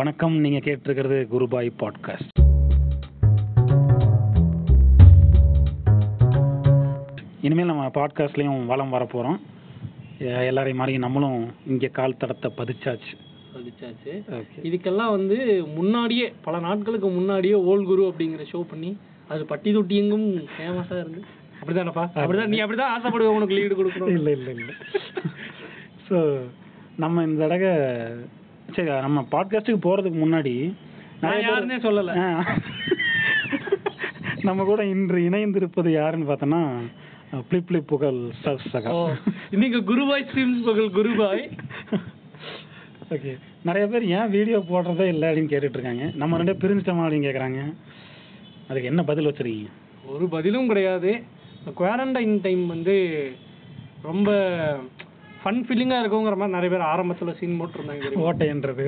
வணக்கம். நீங்கள் கேட்டிருக்கிறது குருபாய் பாட்காஸ்ட். இனிமேல் நம்ம பாட்காஸ்ட்லேயும் வளம் வர போகிறோம் எல்லாரையும் மாதிரி நம்மளும் இங்கே கால் தடத்தை பதிச்சாச்சு. பதிச்சாச்சு. ஓகே. இதுக்கெல்லாம் வந்து முன்னாடியே பல நாட்களுக்கு முன்னாடியே ஓல் குரு அப்படிங்கிற ஷோ பண்ணி அது பட்டி தொட்டி எங்கும் ஃபேமஸாக இருந்து. அப்படிதானப்பா? அப்படிதான் நீ அப்படிதான் ஆசைப்படுவ உனக்கு லீடு கொடுக்குறோம் இல்லை இல்லை இல்லை. ஸோ நம்ம இந்த தடவை சரி நம்ம பாட்காஸ்ட்டுக்கு போகிறதுக்கு முன்னாடி நான் யாருன்னே சொல்லல. நம்ம கூட இன்று இணைந்திருப்பது யாருன்னு பார்த்தோன்னா பிளிப் பிளிப் புகழ் சப் சகா. இன்னைக்கு குருபாய் ஸ்ட்ரீம்ஸ் பகல் குருபாய். ஓகே. நிறைய பேர் ஏன் வீடியோ போடுறதே இல்லை அப்படின்னு கேட்டுட்டு இருக்காங்க நம்ம ரெண்டே பிரிஞ்சிட்டோமா அப்படின்னு கேட்குறாங்க அதுக்கு என்ன பதில் வச்சிருக்கீங்க? ஒரு பதிலும் கிடையாது. குவாரண்டைன் டைம் வந்து ரொம்ப ஃபன் ஃபீலிங்காக இருக்குங்கிற மாதிரி நிறைய பேர் ஆரம்பத்தில் சீன் போட்டிருந்தாங்க? ஓட்டைன்றது.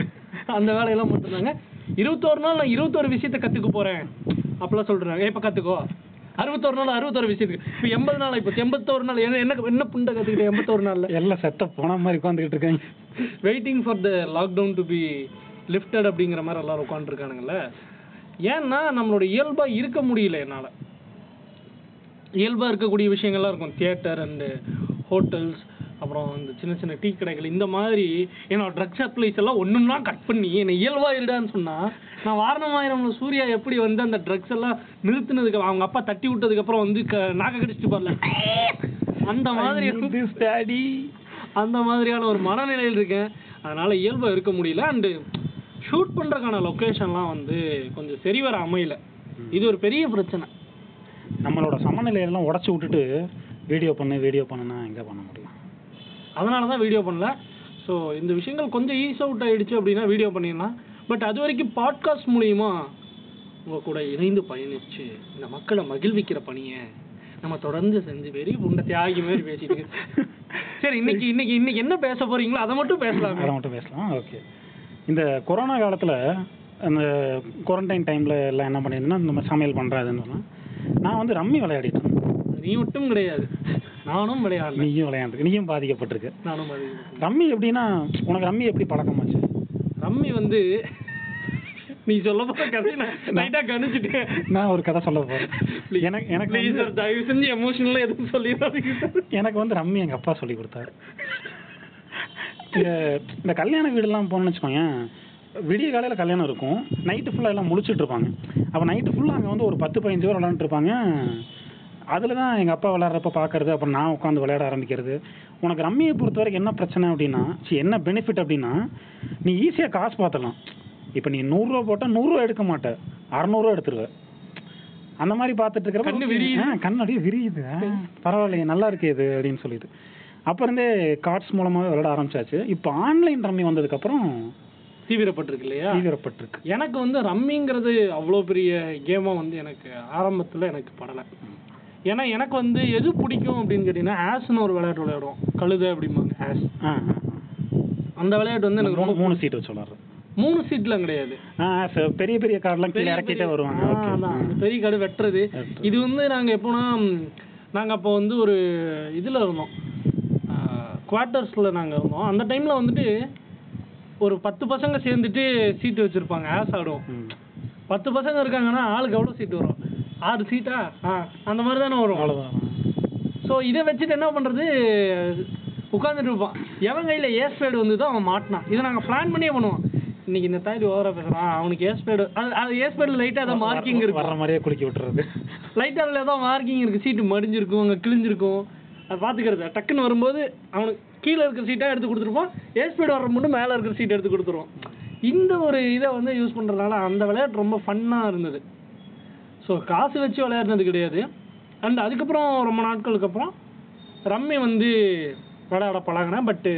அந்த வேலையெல்லாம் போட்டிருந்தாங்க. இருபத்தோரு நாள் நான் இருபத்தோரு விஷயத்த கற்றுக்க போகிறேன் அப்படிலாம் சொல்கிறாங்க இப்போ கற்றுக்கோ அறுபத்தோரு நாள் அறுபத்தோரு விஷயத்துக்கு. இப்போ எண்பது நாள் இப்போ எண்பத்தோரு நாள். என்ன என்ன என்ன புண்டை கற்றுக்கிட்டேன் எண்பத்தோரு நாளில்? எல்லாம் செட்டப் போன மாதிரி உட்காந்துக்கிட்டு இருக்காங்க. Waiting for the lockdown to be lifted அப்படிங்கிற மாதிரி எல்லாரும் உட்காந்துருக்கானுங்களே ஏன்னா நம்மளோட இயல்பாக இருக்க முடியல என்னால். இயல்பாக இருக்கக்கூடிய விஷயங்கள்லாம் இருக்கும். தியேட்டர் அண்டு ஹோட்டல்ஸ் அப்புறம் இந்த சின்ன சின்ன டீ கடைகள் இந்த மாதிரி என்னோட ட்ரக் சப்ளைஸ் எல்லாம் ஒன்றுன்னா கட் பண்ணி என்னை இயல்பாக இருடான்னு சொன்னால் நான் வாரணமாயிரம் சூர்யா எப்படி வந்து அந்த ட்ரக்ஸ் எல்லாம் நிறுத்தினதுக்கு அவங்க அப்பா தட்டி விட்டதுக்கப்புறம் வந்து க நாக்க கடிச்சிட்டு பாருல. அந்த மாதிரி ஸ்டாடி அந்த மாதிரியான ஒரு மனநிலையில் இருக்கேன். அதனால இயல்பா இருக்க முடியல. அண்டு ஷூட் பண்றதுக்கான லொக்கேஷன்லாம் வந்து கொஞ்சம் சரிவர அமையல. இது ஒரு பெரிய பிரச்சனை. நம்மளோட சமநிலையெல்லாம் உடச்சி விட்டுட்டு வீடியோ பண்ணு வீடியோ பண்ணுனா எங்கே பண்ண முடியும்? அதனால தான் வீடியோ பண்ணல. ஸோ இந்த விஷயங்கள் கொஞ்சம் ஈஸ் அவுட் ஆயிடுச்சு அப்படின்னா வீடியோ பண்ணிடலாம். பட் அது வரைக்கும் பாட்காஸ்ட் மூலியமா உங்க கூட இணைந்து பயணிச்சு இந்த மக்களை மகிழ்விக்கிற பணியை நம்ம தொடர்ந்து செஞ்சு பெரிய புண்ட தியாகி மாதிரி பேசிட்டு. சரி இன்னைக்கு இன்னைக்கு இன்னைக்கு என்ன பேச போறீங்களோ அதை மட்டும் பேசலாமே. அதை மட்டும் பேசலாம். ஓகே. இந்த கொரோனா காலத்தில் அந்த குவாரண்டைன் டைமில் எல்லாம் என்ன பண்ணியிருந்தேன்னா இந்த மாதிரி சமையல் பண்ணுறாதுன்னு சொன்னால் நான் வந்து ரம்மி விளையாடிட்டு இருந்தேன். நீ மட்டும் கிடையாது. நானும் விளையாடல. நீயும் விளையாண்டுருக்கு. நீயும் பாதிக்கப்பட்டிருக்கு. நானும் அது ரம்மி எப்படின்னா உனக்கு ரம்மி எப்படி பழக்கமாச்சு? ரம்மி வந்து நீ சொல்ல போற கதை லைட்டா கணிச்சிட்டேன். நான் ஒரு கதை சொல்ல போகிறேன் எனக்கு எனக்கு ப்ளீஸ் வந்து- சார் தயவு செஞ்சு எமோஷனலாக எதுவும் சொல்லிடாதீங்க சார் எனக்கு வந்து ரம்மி எங்கள் அப்பா சொல்லி கொடுத்தாரு. இந்த இந்த கல்யாண வீடெல்லாம் போனோம்னு வச்சுக்கோங்க விடிய காலையில் கல்யாணம் இருக்கும். நைட்டு ஃபுல்லாக எல்லாம் முழிச்சிட்டு இருப்பாங்க. அப்போ நைட்டு ஃபுல்லாக அங்கே வந்து ஒரு பத்து பதினஞ்சு பேர் விளாண்டுட்டு இருப்பாங்க. அதில் தான் எங்கள் அப்பா விளையாடுறப்ப பார்க்கறது அப்புறம் நான் உட்காந்து விளையாட ஆரம்பிக்கிறது. உனக்கு ரம்மியை பொறுத்த வரைக்கும் என்ன பிரச்சனை அப்படின்னா சரி என்ன பெனிஃபிட் அப்படின்னா நீ ஈஸியாக காசு பார்த்துடலாம் இப்போ நீ நூறுரூவா போட்டால் நூறுரூவா எடுக்க மாட்ட. அறநூறுவா எடுத்துருவ. அந்த மாதிரி பார்த்துட்டு. ஆ, கண்ணு அப்படியே விரியுது. பரவாயில்லையே நல்லா இருக்கு இது அப்படின்னு சொல்லிட்டு. அப்போ இருந்தே கார்ட்ஸ் மூலமாக விளையாட ஆரம்பிச்சாச்சு. இப்போ ஆன்லைன் ரம்மி வந்ததுக்கப்புறம் தீவிரப்பட்டிருக்கு இல்லையா? தீவிரப்பட்டிருக்கு. எனக்கு வந்து ரம்மிங்கிறது அவ்வளோ பெரிய கேமாக வந்து எனக்கு ஆரம்பத்தில் எனக்கு படலை. ஏன்னா எனக்கு வந்து எது பிடிக்கும் அப்படின்னு கேட்டிங்கன்னா ஆஸ்னு ஒரு விளையாட்டு விளையாடுவோம். கழுதை அப்படிம்பாங்க. ஆஸ் அந்த விளையாட்டு வந்து. எனக்கு ரொம்ப மூணு சீட் வச்சு மூணு சீட்லாம் கிடையாது. பெரிய பெரிய கார்டெலாம் கீழே இறக்கிட்டே வருவாங்க. அதான். பெரிய கடை வெட்டுறது. இது வந்து நாங்க எப்போனா நாங்க அப்போ வந்து ஒரு இதுல இருந்தோம். குவார்ட்டர்ஸ்ல நாங்க இருந்தோம். அந்த டைம்ல வந்துட்டு ஒரு பத்து பசங்க சேர்ந்துட்டு சீட்டு வச்சிருப்பாங்க. ஆஸ் ஆடுவோம். பத்து பசங்க இருக்காங்கன்னா ஆளுக்கு எவ்வளோ சீட்டு வரும்? ஆறு சீட்டா ஆ? அந்த மாதிரி தானே வரும். அவ்வளோதான் ஸோ இதை வச்சுட்டு என்ன பண்ணுறது உட்காந்துட்டு இருப்பான். எவன் கையில் ஏஸ் பேடு வந்ததோ அவன் மாட்டினான். இதை நாங்கள் பிளான் பண்ணியே பண்ணுவோம். இன்னைக்கு இந்த தாய் ஓவராக பேசுகிறான் அவனுக்கு ஏஸ் பேடு அது அது ஏஸ் பேடில் லைட்டாக அதை மார்க்கிங் வர்ற இருக்கும் மாதிரியே குலுக்கி விட்டுறது. லைட்டாக அதில் ஏதோ மார்க்கிங் இருக்குது சீட்டு மடிஞ்சிருக்கும் அங்கே கிழிஞ்சிருக்கும். அது பார்த்துக்கிறது டக்குன்னு வரும்போது அவனுக்கு கீழே இருக்கிற சீட்டாக எடுத்து கொடுத்துருப்பான். ஏஸ் பேடு வர மட்டும் மேலே இருக்கிற சீட் எடுத்து கொடுத்துருவோம் இந்த ஒரு இதை வந்து யூஸ் பண்ணுறதுனால அந்த விளையாட்டு ரொம்ப ஃபன்னாக இருந்தது. ஸோ காசு வச்சு விளையாடுனது கிடையாது. அண்ட் அதுக்கப்புறம் ரொம்ப நாட்களுக்கு அப்புறம் ரம்மி வந்து விளையாட பழகினேன். பட்டு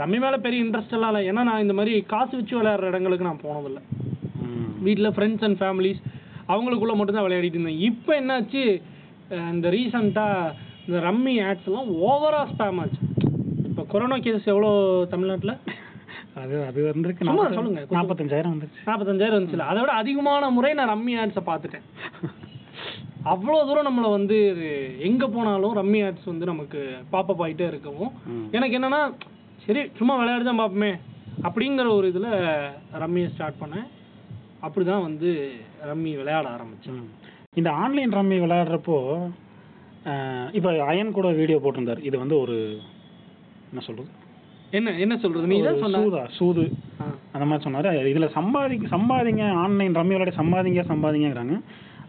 ரம்மி மேலே பெரிய இன்ட்ரெஸ்ட் எல்லாம் இல்லை. ஏன்னா நான் இந்த மாதிரி காசு வச்சு விளையாடுற இடங்களுக்கு நான் போனதில்லை. வீட்டில் ஃப்ரெண்ட்ஸ் அண்ட் ஃபேமிலிஸ் அவங்களுக்குள்ள மட்டும்தான் விளையாடிட்டு இருந்தேன். இப்போ என்னாச்சு? இந்த ரீசண்டாக இந்த ரம்மி ஆட்ஸ் எல்லாம் ஓவராக ஸ்பேம் ஆச்சு. இப்போ கொரோனா கேஸ் எவ்வளோ தமிழ்நாட்டில்? அது அது வந்திருக்கு. சும்மா சொல்லுங்க. நாற்பத்தஞ்சாயிரம் வந்துருச்சு. நாற்பத்தஞ்சாயிரம் வந்துச்சுல. அதை விட அதிகமான முறை நான் ரம்மி ஆட்ஸை பார்த்துட்டேன். அவ்வளோ தூரம் நம்மளை வந்து எங்கே போனாலும் ரம்மி ஆட்ஸ் வந்து நமக்கு பாப்பப் ஆகிட்டே இருக்கவும். எனக்கு என்னன்னா சரி சும்மா விளையாடி தான் பார்ப்போமே அப்படிங்கிற ஒரு இதில் ரம்மியை ஸ்டார்ட் பண்ணேன். அப்படி தான் வந்து ரம்மி விளையாட ஆரம்பித்தேன். இந்த ஆன்லைன் ரம்மி விளையாடுறப்போ இப்போ அயன் கூட வீடியோ போட்டிருந்தார். இது வந்து ஒரு என்ன சொல்றது? என்ன என்ன சொல்கிறது நீ தான் சொன்ன சூதா. அந்த மாதிரி சொன்னார். இதில் சம்பாதி சம்பாதிங்க ஆன்லைன் ரம்மி விளையாடி சம்பாதிங்க சம்பாதிங்கிறாங்க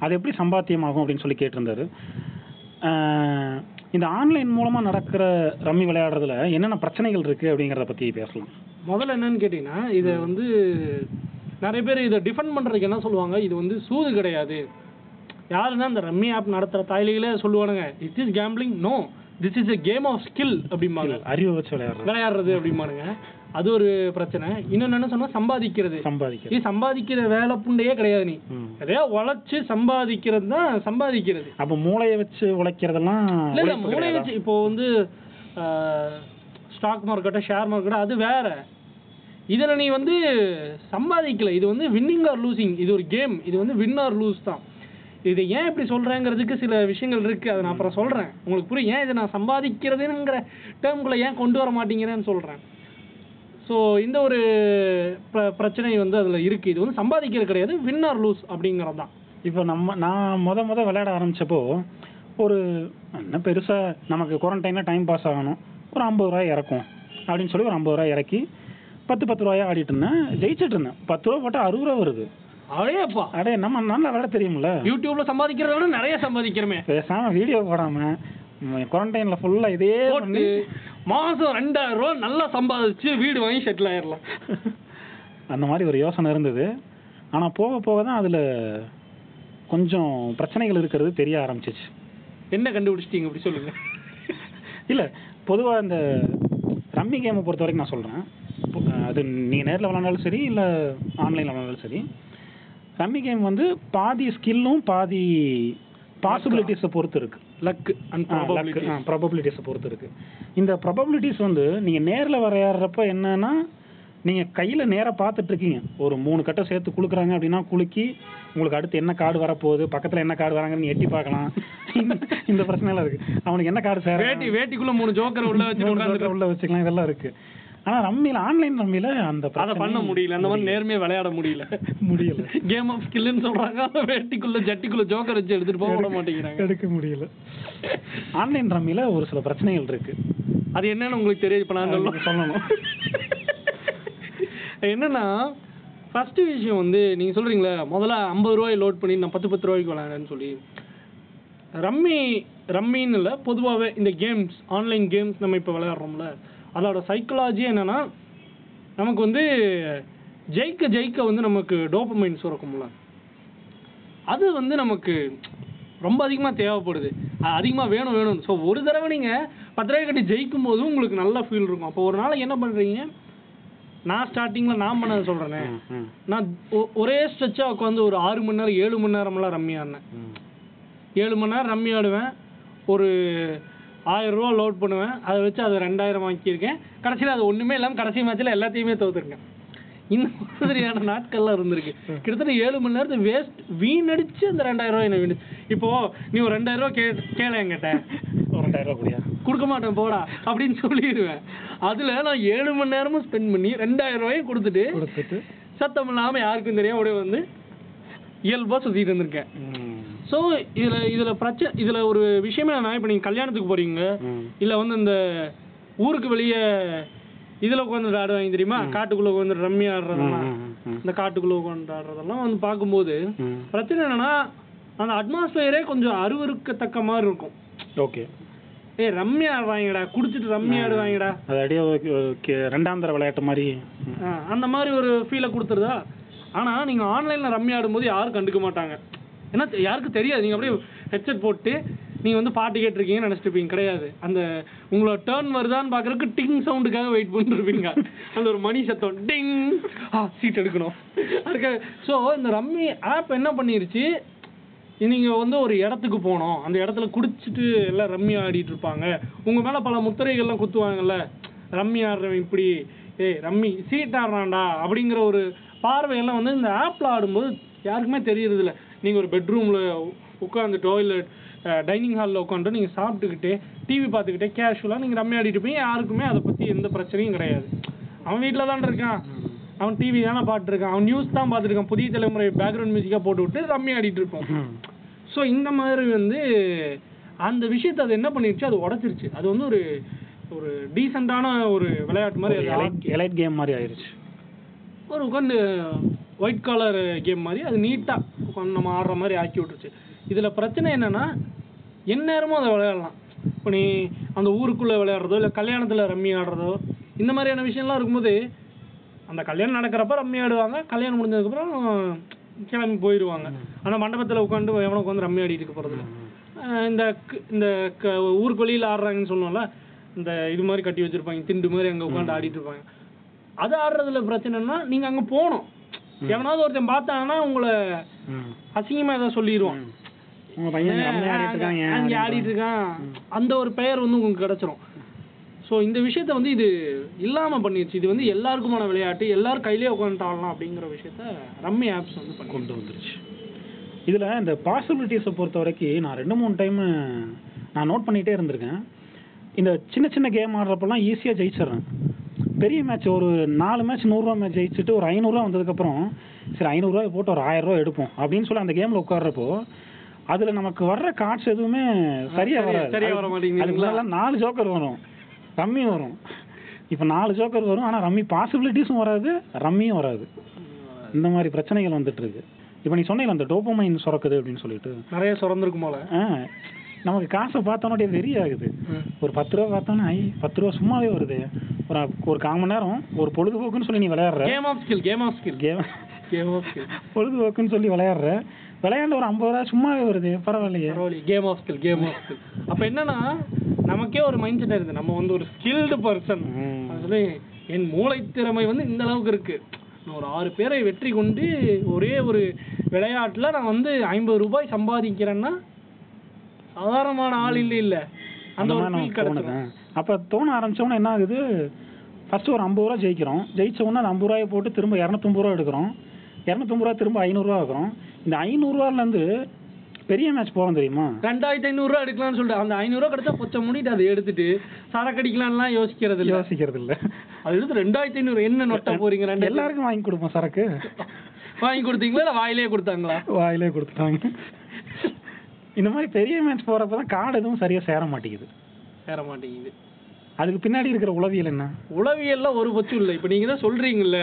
அது எப்படி சம்பாத்தியமாகும் அப்படின்னு சொல்லி கேட்டிருந்தாரு. இந்த ஆன்லைன் மூலமாக நடக்கிற ரம்மி விளையாடுறதுல என்னென்ன பிரச்சனைகள் இருக்குது அப்படிங்கிறத பற்றி பேசலாம். முதல்ல என்னன்னு கேட்டிங்கன்னா இதை வந்து நிறைய பேர் இதை டிஃபெண்ட் பண்ணுறதுக்கு என்ன சொல்லுவாங்க? இது வந்து சூது கிடையாது. யாருன்னா இந்த ரம்மி ஆப் நடத்துகிற தாய்லிகளே சொல்லுவானுங்க it is gambling no this is a game of skill அப்படிம்பாங்க. அறிவை வச்சு விளையாடுறது. விளையாடுறது அப்படிம்பானுங்க. அது ஒரு பிரச்சனை. இன்னொன்று என்ன சொன்னா சம்பாதிக்கிறது. சம்பாதிக்கிறது. சம்பாதிக்கிற வேலை புண்டையே கிடையாது நீ. ம். எதையோ உழைச்சு சம்பாதிக்கிறது தான் சம்பாதிக்கிறது. அப்போ மூளையை வச்சு உழைக்கிறதெல்லாம் இல்ல இல்ல உழைப்பு மூளை கிடையாதா? வச்சு இப்போ வந்து ஸ்டாக் மார்க்கெட்டோ ஷேர் மார்க்கெட்டோ அது வேற. இதில் நீ வந்து சம்பாதிக்கல. இது வந்து வின்னிங் ஆர் லூசிங் இது ஒரு கேம் இது வந்து வின் ஆர் லூஸ் தான். இது ஏன் இப்படி சொல்கிறேங்கிறதுக்கு சில விஷயங்கள் இருக்குது அதை நான் அப்புறம் சொல்கிறேன் உங்களுக்கு புரியும். ஏன் இதை நான் சம்பாதிக்கிறதுங்கிற டேர்ம்குள்ளே ஏன் கொண்டு வர மாட்டேங்கிறேன்னு சொல்கிறேன் ஸோ இந்த ஒரு பிர பிரச்சனை வந்து அதில் இருக்குது இது வந்து சம்பாதிக்கிறது கிடையாது வின் ஆர் லூஸ் அப்படிங்கிறது தான். இப்போ நம்ம நான் முத முத விளையாட ஆரம்பித்தப்போ ஒரு என்ன பெருசாக நமக்கு குவாரண்டைனில் டைம் பாஸ் ஆகணும். ஒரு ஐம்பது ரூபாய் இறக்கும். அப்படின்னு சொல்லி ஒரு ஐம்பது ரூபாய் இறக்கி பத்து பத்து ரூபாயா ஆடிட்டு இருந்தேன். ஜெயிச்சிட்டு இருந்தேன். பத்து ரூபா போட்டால் அறுபது ரூபா வருது. அடையப்பா. அடே நம்ம நல்லா விளையாட தெரியும்ல? யூடியூப்ல சம்பாதிக்கிறத விட நிறைய சம்பாதிக்கிறோமே. பேசாமல் வீடியோ போடாமல் குவாரண்டைனில் ஃபுல்லாக இதே போட்டு மாசம் ரெண்டாயிரம் ரூபா நல்லா சம்பாதிச்சு வீடு வாங்கி செட்டில் ஆயிடலாம் அந்த மாதிரி ஒரு யோசனை இருந்தது. ஆனால் போக போக தான் அதில் கொஞ்சம் பிரச்சனைகள் இருக்கிறது தெரிய ஆரம்பிச்சிச்சு. என்ன கண்டுபிடிச்சிட்டீங்க? அப்படி சொல்லுங்க. இல்லை பொதுவாக இந்த ரம்மி கேமை பொறுத்த வரைக்கும் நான் சொல்கிறேன் அது நீங்கள் நேரில் விளாண்டாலும் சரி இல்லை ஆன்லைனில் விளாண்டாலும் சரி. ரம்மி கேம் வந்து பாதி ஸ்கில்லும் பாதி பாசிபிலிட்டிஸை பொறுத்து இருக்கு லக் அண்ட் ப்ராபபிலிட்டிஸை பொறுத்து இருக்கு இந்த ப்ராபபிலிட்டிஸ் வந்து நீங்கள் நேரில் விளையாடுறப்ப என்னன்னா நீங்கள் கையில் நேராக பார்த்துட்டு இருக்கீங்க ஒரு மூணு கட்டை சேர்த்து குலுக்குறாங்க அப்படின்னா குலுக்கி உங்களுக்கு அடுத்து என்ன கார்டு வரப்போகுது பக்கத்தில் என்ன கார்டு வராங்கன்னு எட்டி பார்க்கலாம். இந்த பிரச்சனைலாம் இருக்கு. அவனுக்கு என்ன கார்டு சேர வேட்டி வேட்டிக்குள்ள மூணு ஜோக்கர் உள்ள உட்கார்ந்துட்டு உள்ள வச்சுக்கலாம். இதெல்லாம் இருக்கு. ஆனா ரம்மியில ஆன்லைன் ரம்மியில அந்த அதை பண்ண முடியல. அந்த மாதிரி நேர்மையா விளையாட முடியல. முடியல. கேம் ஆஃப் ஸ்கில்னு சொல்றாங்க. வேட்டிக்குள்ள ஜட்டிக்குள்ள ஜோக்கர் வச்சு எடுத்துட்டு போக விட மாட்டேங்கிறாங்க. எடுக்க முடியல. ஆன்லைன் ரம்மியில ஒரு சில பிரச்சனைகள் இருக்கு. அது என்னன்னு உங்களுக்கு தெரியும். இப்ப நான் சொல்லணும். என்னன்னா ஃபர்ஸ்ட் விஷயம் வந்து நீங்க சொல்றீங்களே முதல்ல ஐம்பது ரூபாய் லோட் பண்ணி நான் பத்து பத்து ரூபாய்க்கு விளையாடுறேன்னு சொல்லி. ரம்மி ரம்மின்னு இல்லை பொதுவாகவே இந்த கேம்ஸ் ஆன்லைன் கேம்ஸ் நம்ம இப்போ விளையாடுறோம்ல. அதோட சைக்காலஜி என்னன்னா நமக்கு வந்து ஜெயிக்க ஜெயிக்க வந்து நமக்கு டோப்பமைன் சுரக்கும்ல. அது வந்து நமக்கு ரொம்ப அதிகமாக தேவைப்படுது. அது அதிகமாக வேணும் வேணும். ஸோ ஒரு தடவை நீங்கள் பத்து ரூபாய் கட்டி ஜெயிக்கும் போது உங்களுக்கு நல்ல ஃபீல் இருக்கும். அப்போ ஒரு நாளைக்கு என்ன பண்ணுறீங்க நான் ஸ்டார்டிங்கில் நான் பண்ணதை சொல்கிறேனே நான் ஒரே ஸ்ட்ரெச்சாக உட்காந்து ஒரு ஆறு மணி நேரம் ஏழு மணி நேரம்லாம் ரம்மி ஆடினேன். ஏழு மணி நேரம் ரம்மி ஆடுவேன். ஒரு ஆயிரம் ரூபா லோட் பண்ணுவேன். அதை வச்சு அதை ரெண்டாயிரம் ஆக்கியிருக்கேன் கடைசியில் அது ஒன்றுமே இல்லாமல் கடைசி மேட்ச்சில் எல்லாத்தையுமே தோத்துருக்கேன் இந்த மாதிரியான நாட்கள்லாம் இருந்திருக்கு. கிட்டத்தட்ட ஏழு மணி நேரத்தை வேஸ்ட் வீணடிச்சு அந்த ரெண்டாயிரம் ரூபாய் எனக்கு வீணு இப்போ நீ ஒரு ரெண்டாயிரம் ரூபா கே கேள என்கிட்ட. ஒரு ரெண்டாயிரம் கூடியா? கொடுக்க மாட்டேன் போடா அப்படின்னு சொல்லிடுவேன். அதில் நான் ஏழு மணி நேரமும் ஸ்பெண்ட் பண்ணி ரெண்டாயிரம் ரூபாயும் கொடுத்துட்டு சத்தம் இல்லாமல் யாருக்கும் தெரியாம அப்படியே வந்து இயல்பாக சுற்றிட்டு இருந்திருக்கேன். ஸோ இதில் இதில் பிரச்சனை இதில் ஒரு விஷயமே நான் இப்போ நீங்கள் கல்யாணத்துக்கு போகிறீங்க. இல்லை வந்து இந்த ஊருக்கு வெளியே இதில் உட்காந்து ஆடுவாங்க தெரியுமா? காட்டுக்குள்ளே உட்காந்து ரம்மி ஆடுறதெல்லாம். இந்த காட்டுக்குள்ளே உட்காந்து ஆடுறதெல்லாம் வந்து பார்க்கும்போது. பிரச்சனை என்னன்னா அந்த அட்மாஸ்பியரே கொஞ்சம் அருவருக்கத்தக்க மாதிரி இருக்கும். ஓகே. ஏய் ரம்மி ஆடுவாங்கடா குடிச்சிட்டு ரம்மி ஆடுவாங்கடா. அது கே- ரெண்டாம் தர விளையாட்டு மாதிரி. அந்த மாதிரி ஒரு ஃபீலை கொடுத்துருதா? ஆனால் நீங்கள் ஆன்லைனில் ரம்மி ஆடும்போது யாரும் கண்டுக்க மாட்டாங்க. ஏன்னா யாருக்கும் தெரியாது. நீங்கள் அப்படியே ஹெட்செட் போட்டு நீங்கள் வந்து பாட்டு கேட்டிருக்கீங்கன்னு நினச்சிட்டு இருப்பீங்க கிடையாது. அந்த உங்களோட டேர்ன் வருதான்னு பார்க்குறதுக்கு டிங் சவுண்டுக்காக வெயிட் பண்ணிருப்பீங்க. அந்த ஒரு மணி சத்தம். டிங் ஆ சீட் எடுக்கணும். அதுக்காக ஸோ இந்த ரம்மி ஆப் என்ன பண்ணிருச்சு? நீங்கள் வந்து ஒரு இடத்துக்கு போனோம் அந்த இடத்துல குடிச்சிட்டு எல்லாம் ரம்மி ஆடிட்டு இருப்பாங்க. உங்கள் மேலே பல முத்திரைகள்லாம் குத்துவாங்கல்ல. ரம்மி ஆடுறவன் இப்படி. ஏய் ரம்மி சீட் ஆடுறான்டா அப்படிங்கிற ஒரு பார்வையெல்லாம் வந்து இந்த ஆப்பில் ஆடும்போது யாருக்குமே தெரியறதில்ல. நீங்கள் ஒரு பெட்ரூமில் உட்காந்துட்டோ இல்லை டைனிங் ஹாலில் உட்காந்துட்டோ நீங்கள் சாப்பிட்டுக்கிட்டே டிவி பார்த்துக்கிட்டே கேஷுவலாக நீங்கள் ரம்மி ஆடிட்டு இருப்பீங்க. யாருக்குமே அதை பற்றி எந்த பிரச்சனையும் கிடையாது. அவன் வீட்டில் தான் இருக்கான். அவன் டிவி தானே பார்த்துருக்கான். அவன் நியூஸ் தான் பார்த்துருக்கான். புதிய தலைமுறை பேக்ரவுண்ட் மியூசிக்காக போட்டு விட்டு ரம்மி ஆடிட்டு இருப்போம் ம். ஸோ இந்த மாதிரி வந்து அந்த விஷயத்தை அது என்ன பண்ணிருச்சு? அது உடச்சிருச்சு. அது வந்து ஒரு ஒரு டீசெண்டான ஒரு விளையாட்டு மாதிரி எலைட் கேம் மாதிரி ஆயிருச்சு. ஒரு உட்காந்து ஒயிட் காலர் கேம் மாதிரி அது நீட்டாக நம்ம ஆடுற மாதிரி ஆக்கி விட்டுருச்சு. இதில் பிரச்சனை என்னன்னா எந்நேரமும் அதை விளையாடலாம். இப்போ நீ அந்த ஊருக்குள்ளே விளையாடுறதோ இல்லை கல்யாணத்தில் ரம்மி ஆடுறதோ இந்த மாதிரியான விஷயம்லாம் இருக்கும்போது அந்த கல்யாணம் நடக்கிறப்ப ரம்மி ஆடுவாங்க கல்யாணம் முடிஞ்சதுக்கப்புறம் கிளம்பி போயிடுவாங்க அந்த மண்டபத்தில் உட்காந்து எவனை உட்காந்து ரம்மி ஆடிட்டு இருக்க போகிறது இந்த இந்த க- ஊருக்கு வெளியில் ஆடுறாங்கன்னு சொல்லுவோம்ல இந்த இது மாதிரி கட்டி வச்சிருப்பாங்க திண்டு மாதிரி அங்கே உட்காந்து ஆடிட்டு இருப்பாங்க. அது ஆடுறதுல பிரச்சனைன்னா நீங்க அங்க போகணும். எவனாவது ஒருத்தன் பார்த்தாங்கன்னா உங்களை. அசிங்கமா ஏதாவது சொல்லிடுவான். உங்க பையன் அங்க ஆடிட்டு இருக்கான். அந்த ஒரு பெயர் வந்து உங்களுக்கு கிடைச்சிரும். ஸோ இந்த விஷயத்த வந்து இது இல்லாம பண்ணிருச்சு. இது வந்து எல்லாருக்குமான விளையாட்டு. எல்லாரும் கையிலேயே உட்காந்துட்டு ஆடலாம் அப்படிங்கிற விஷயத்த ரம்மி ஆப்ஸ் வந்து கொண்டு வந்துருச்சு. இதில் இந்த பாசிபிலிட்டிஸை பொறுத்த வரைக்கும் நான் ரெண்டு மூணு டைமு நான் நோட் பண்ணிகிட்டே இருந்திருக்கேன். இந்த சின்ன சின்ன கேம் ஆடுறப்பெல்லாம் ஈஸியாக ஜெயிச்சிடுறேன். பெரிய மேட்ச் ஒரு நாலு மேட்ச் நூறுரூவா மேட்ச் ஜெயிச்சுட்டு ஒரு ஐநூறுரூவா வந்ததுக்கப்புறம் சரி ஐநூறுரூவா போட்டு ஒரு ஆயிரம் ரூபா எடுப்போம் அப்படின்னு சொல்லி அந்த கேமில் உட்கார்றப்போ அதில் நமக்கு வர்ற கார்ட்ஸ் எதுவுமே சரியா சரியா- வராது. சரியா வர மாட்டேங்குது நாலு ஜோக்கர் வரும். ரம்மி வரும். இப்போ நாலு ஜோக்கர் வரும் ஆனால் ரம்மி பாசிபிலிட்டிஸும் வராது ரம்மியும் வராது. இந்த மாதிரி பிரச்சனைகள் வந்துட்டு இருக்கு. இப்போ நீ சொன்னீங்க அந்த டோப்பமைன் சுரக்குது அப்படின்னு சொல்லிட்டு. நிறைய சுரந்திருக்கும் போல. நமக்கு காசை பார்த்தோன்னே வெறி ஆகுது ஒரு பத்து ரூபா பார்த்தோன்னா ஐ பத்து ரூபா சும்மாவே வருது. ஒரு ஒரு கால் மணி நேரம் ஒரு பொழுதுபோக்குன்னு சொல்லி நீ விளையாடுற. Game of skill game of skill game game of skill பொழுதுபோக்குன்னு சொல்லி விளையாடுற. விளையாண்டு ஒரு ஐம்பது ரூபா சும்மாவே வருது பரவாயில்லையே. பரவாயில்லையே. Game of skill game of skill அப்போ என்னன்னா நமக்கே ஒரு மைண்ட் செட் இருக்குது. நம்ம வந்து ஒரு ஸ்கில்டு பர்சன். அதுல என் மூளை திறமை வந்து இந்த அளவுக்கு இருக்கு. நான் ஒரு ஆறு பேரை வெற்றி கொண்டு ஒரே ஒரு விளையாட்டுல நான் வந்து ஐம்பது ரூபாய் சம்பாதிக்கிறேன்னா சாதாரணமான ஆள் இல்லை இல்ல அந்த மாதிரி அப்போ தோண ஆரம்பிச்சோன்னே என்ன ஆகுது? ஃபர்ஸ்ட் ஒரு ஐம்பது ரூபா ஜெயிக்கிறோம். ஜெயிச்ச உடனே அந்த ஐம்பது ரூபாயை போட்டு திரும்ப இரநூத்தம்பது ரூபா எடுக்கிறோம். இரநூத்தம்பது ரூபா திரும்ப ஐநூறுரூவா ஆகுறோம் இந்த ஐநூறுரூவாலேருந்து பெரிய மேட்ச் போகிறோம் தெரியுமா? ரெண்டாயிரத்தி ஐநூறுரூவா எடுக்கலாம்னு சொல்லிட்டு அந்த ஐநூறுரூவா கிடைச்சா பொச்ச மூடிட்டு அதை எடுத்துட்டு சரக்கு அடிக்கலாம்லாம் யோசிக்கிறது இல்ல. யோசிக்கிறது இல்லை. அது எடுத்து ரெண்டாயிரத்தி ஐநூறு என்ன நொட்டா போறீங்க ரெண்டு எல்லாருக்கும் வாங்கி கொடுப்போம் சரக்கு. வாங்கி கொடுத்தீங்களா இல்ல வாயிலே கொடுத்தாங்களா? வாயிலே கொடுத்துட்டாங்க. இந்த மாதிரி பெரிய மேட்ச் போகிறப்ப தான் கார்டு எதுவும் சரியாக சேர மாட்டேங்குது. சேர மாட்டேங்குது. அதுக்கு பின்னாடி இருக்கிற உளவியல் என்ன? உளவியல்ல ஒரு பட்சம் இல்லை. இப்போ நீங்க தான் சொல்றீங்கல்ல.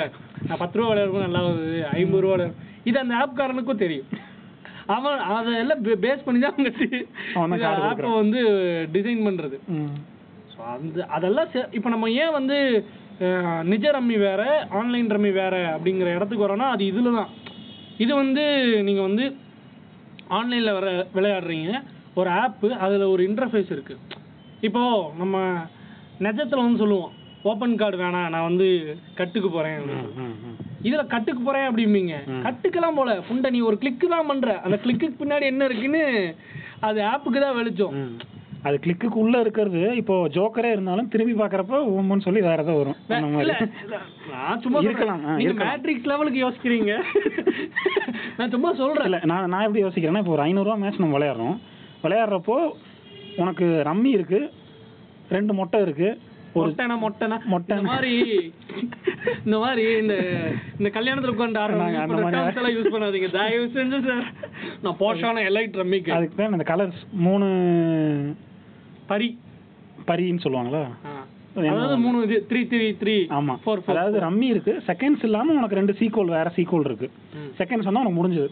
நான் பத்து ரூபா விளையாடுறது நல்லா வருது ஐம்பது ரூபா இது அந்த ஆப்காரனுக்கும் தெரியும். அவன் அதெல்லாம் பேஸ் பண்ணி தான் அவங்க ஆப்பை வந்து டிசைன் பண்றது. ம். ஸோ அந்த அதெல்லாம் இப்போ நம்ம ஏன் வந்து நிஜ ரம்மி வேற ஆன்லைன் ரம்மி வேற அப்படிங்கிற இடத்துக்கு வரோம்னா அது இதில் தான் இது வந்து நீங்கள் வந்து ஆன்லைனில் வர விளையாடுறீங்க. ஒரு ஆப்பு அதில் ஒரு இன்டர்ஃபேஸ் இருக்கு. இப்போ நம்ம நிஜத்தில் வந்து சொல்லுவோம் ஓப்பன் கார்டு வேணாம் நான் வந்து கட்டுக்கு போகிறேன். இதுல கட்டுக்கு போறேன் அப்படிம்பீங்க. கட்டுக்கெல்லாம் போல. புண்டை நீ ஒரு கிளிக்கு தான் பண்ற. அந்த கிளிக்குக்கு பின்னாடி என்ன இருக்குன்னு அது ஆப்புக்கு தான் வெளிச்சம். அது கிளிக்குக்கு உள்ள இருக்கிறது. இப்போ ஜோக்கரே இருந்தாலும் திரும்பி பார்க்கறப்ப ஓமன்னு சொல்லி வேற ஏதோ வரும். அந்த நான் சும்மா இருக்கலாம். மேட்ரிக்ஸ் லெவலுக்கு யோசிக்கிறீங்க. நான் சும்மா சொல்றேன். இல்ல நான் நான் எப்படி யோசிக்கிறேன்னா இப்போ ஒரு ஐநூறுரூவா மேட்ச் நம்ம விளையாடுறோம். விளையாடுறப்போ உனக்கு ரம்மி இருக்கு ரெண்டு மொட்டை இருக்கு மொட்டைனா மொட்டைனா மொட்டை. இந்த மாதிரி இந்த மாதிரி இந்த இந்த கல்யாணத்துல உட்கார்ந்து நாங்க அந்த மாதிரி- யூஸ் பண்ணாதீங்க. தயவு செஞ்சு சார். நான் போஷான எலைட் ரம்மிக்கு. அதுக்கு தான் இந்த கலர்ஸ் மூணு பரி பரின்னு சொல்லுவாங்களா. அதாவது மூணு இது த்ரீ த்ரீ த்ரீ ஆமா. ஃபோர் அதாவது ரம்மி இருக்கு. செகண்ட்ஸ் இல்லாம உனக்கு ரெண்டு சீக்வல் வேற சீக்வல் இருக்கு. செகண்ட்ஸ் வந்தா உனக்கு முடிஞ்சது.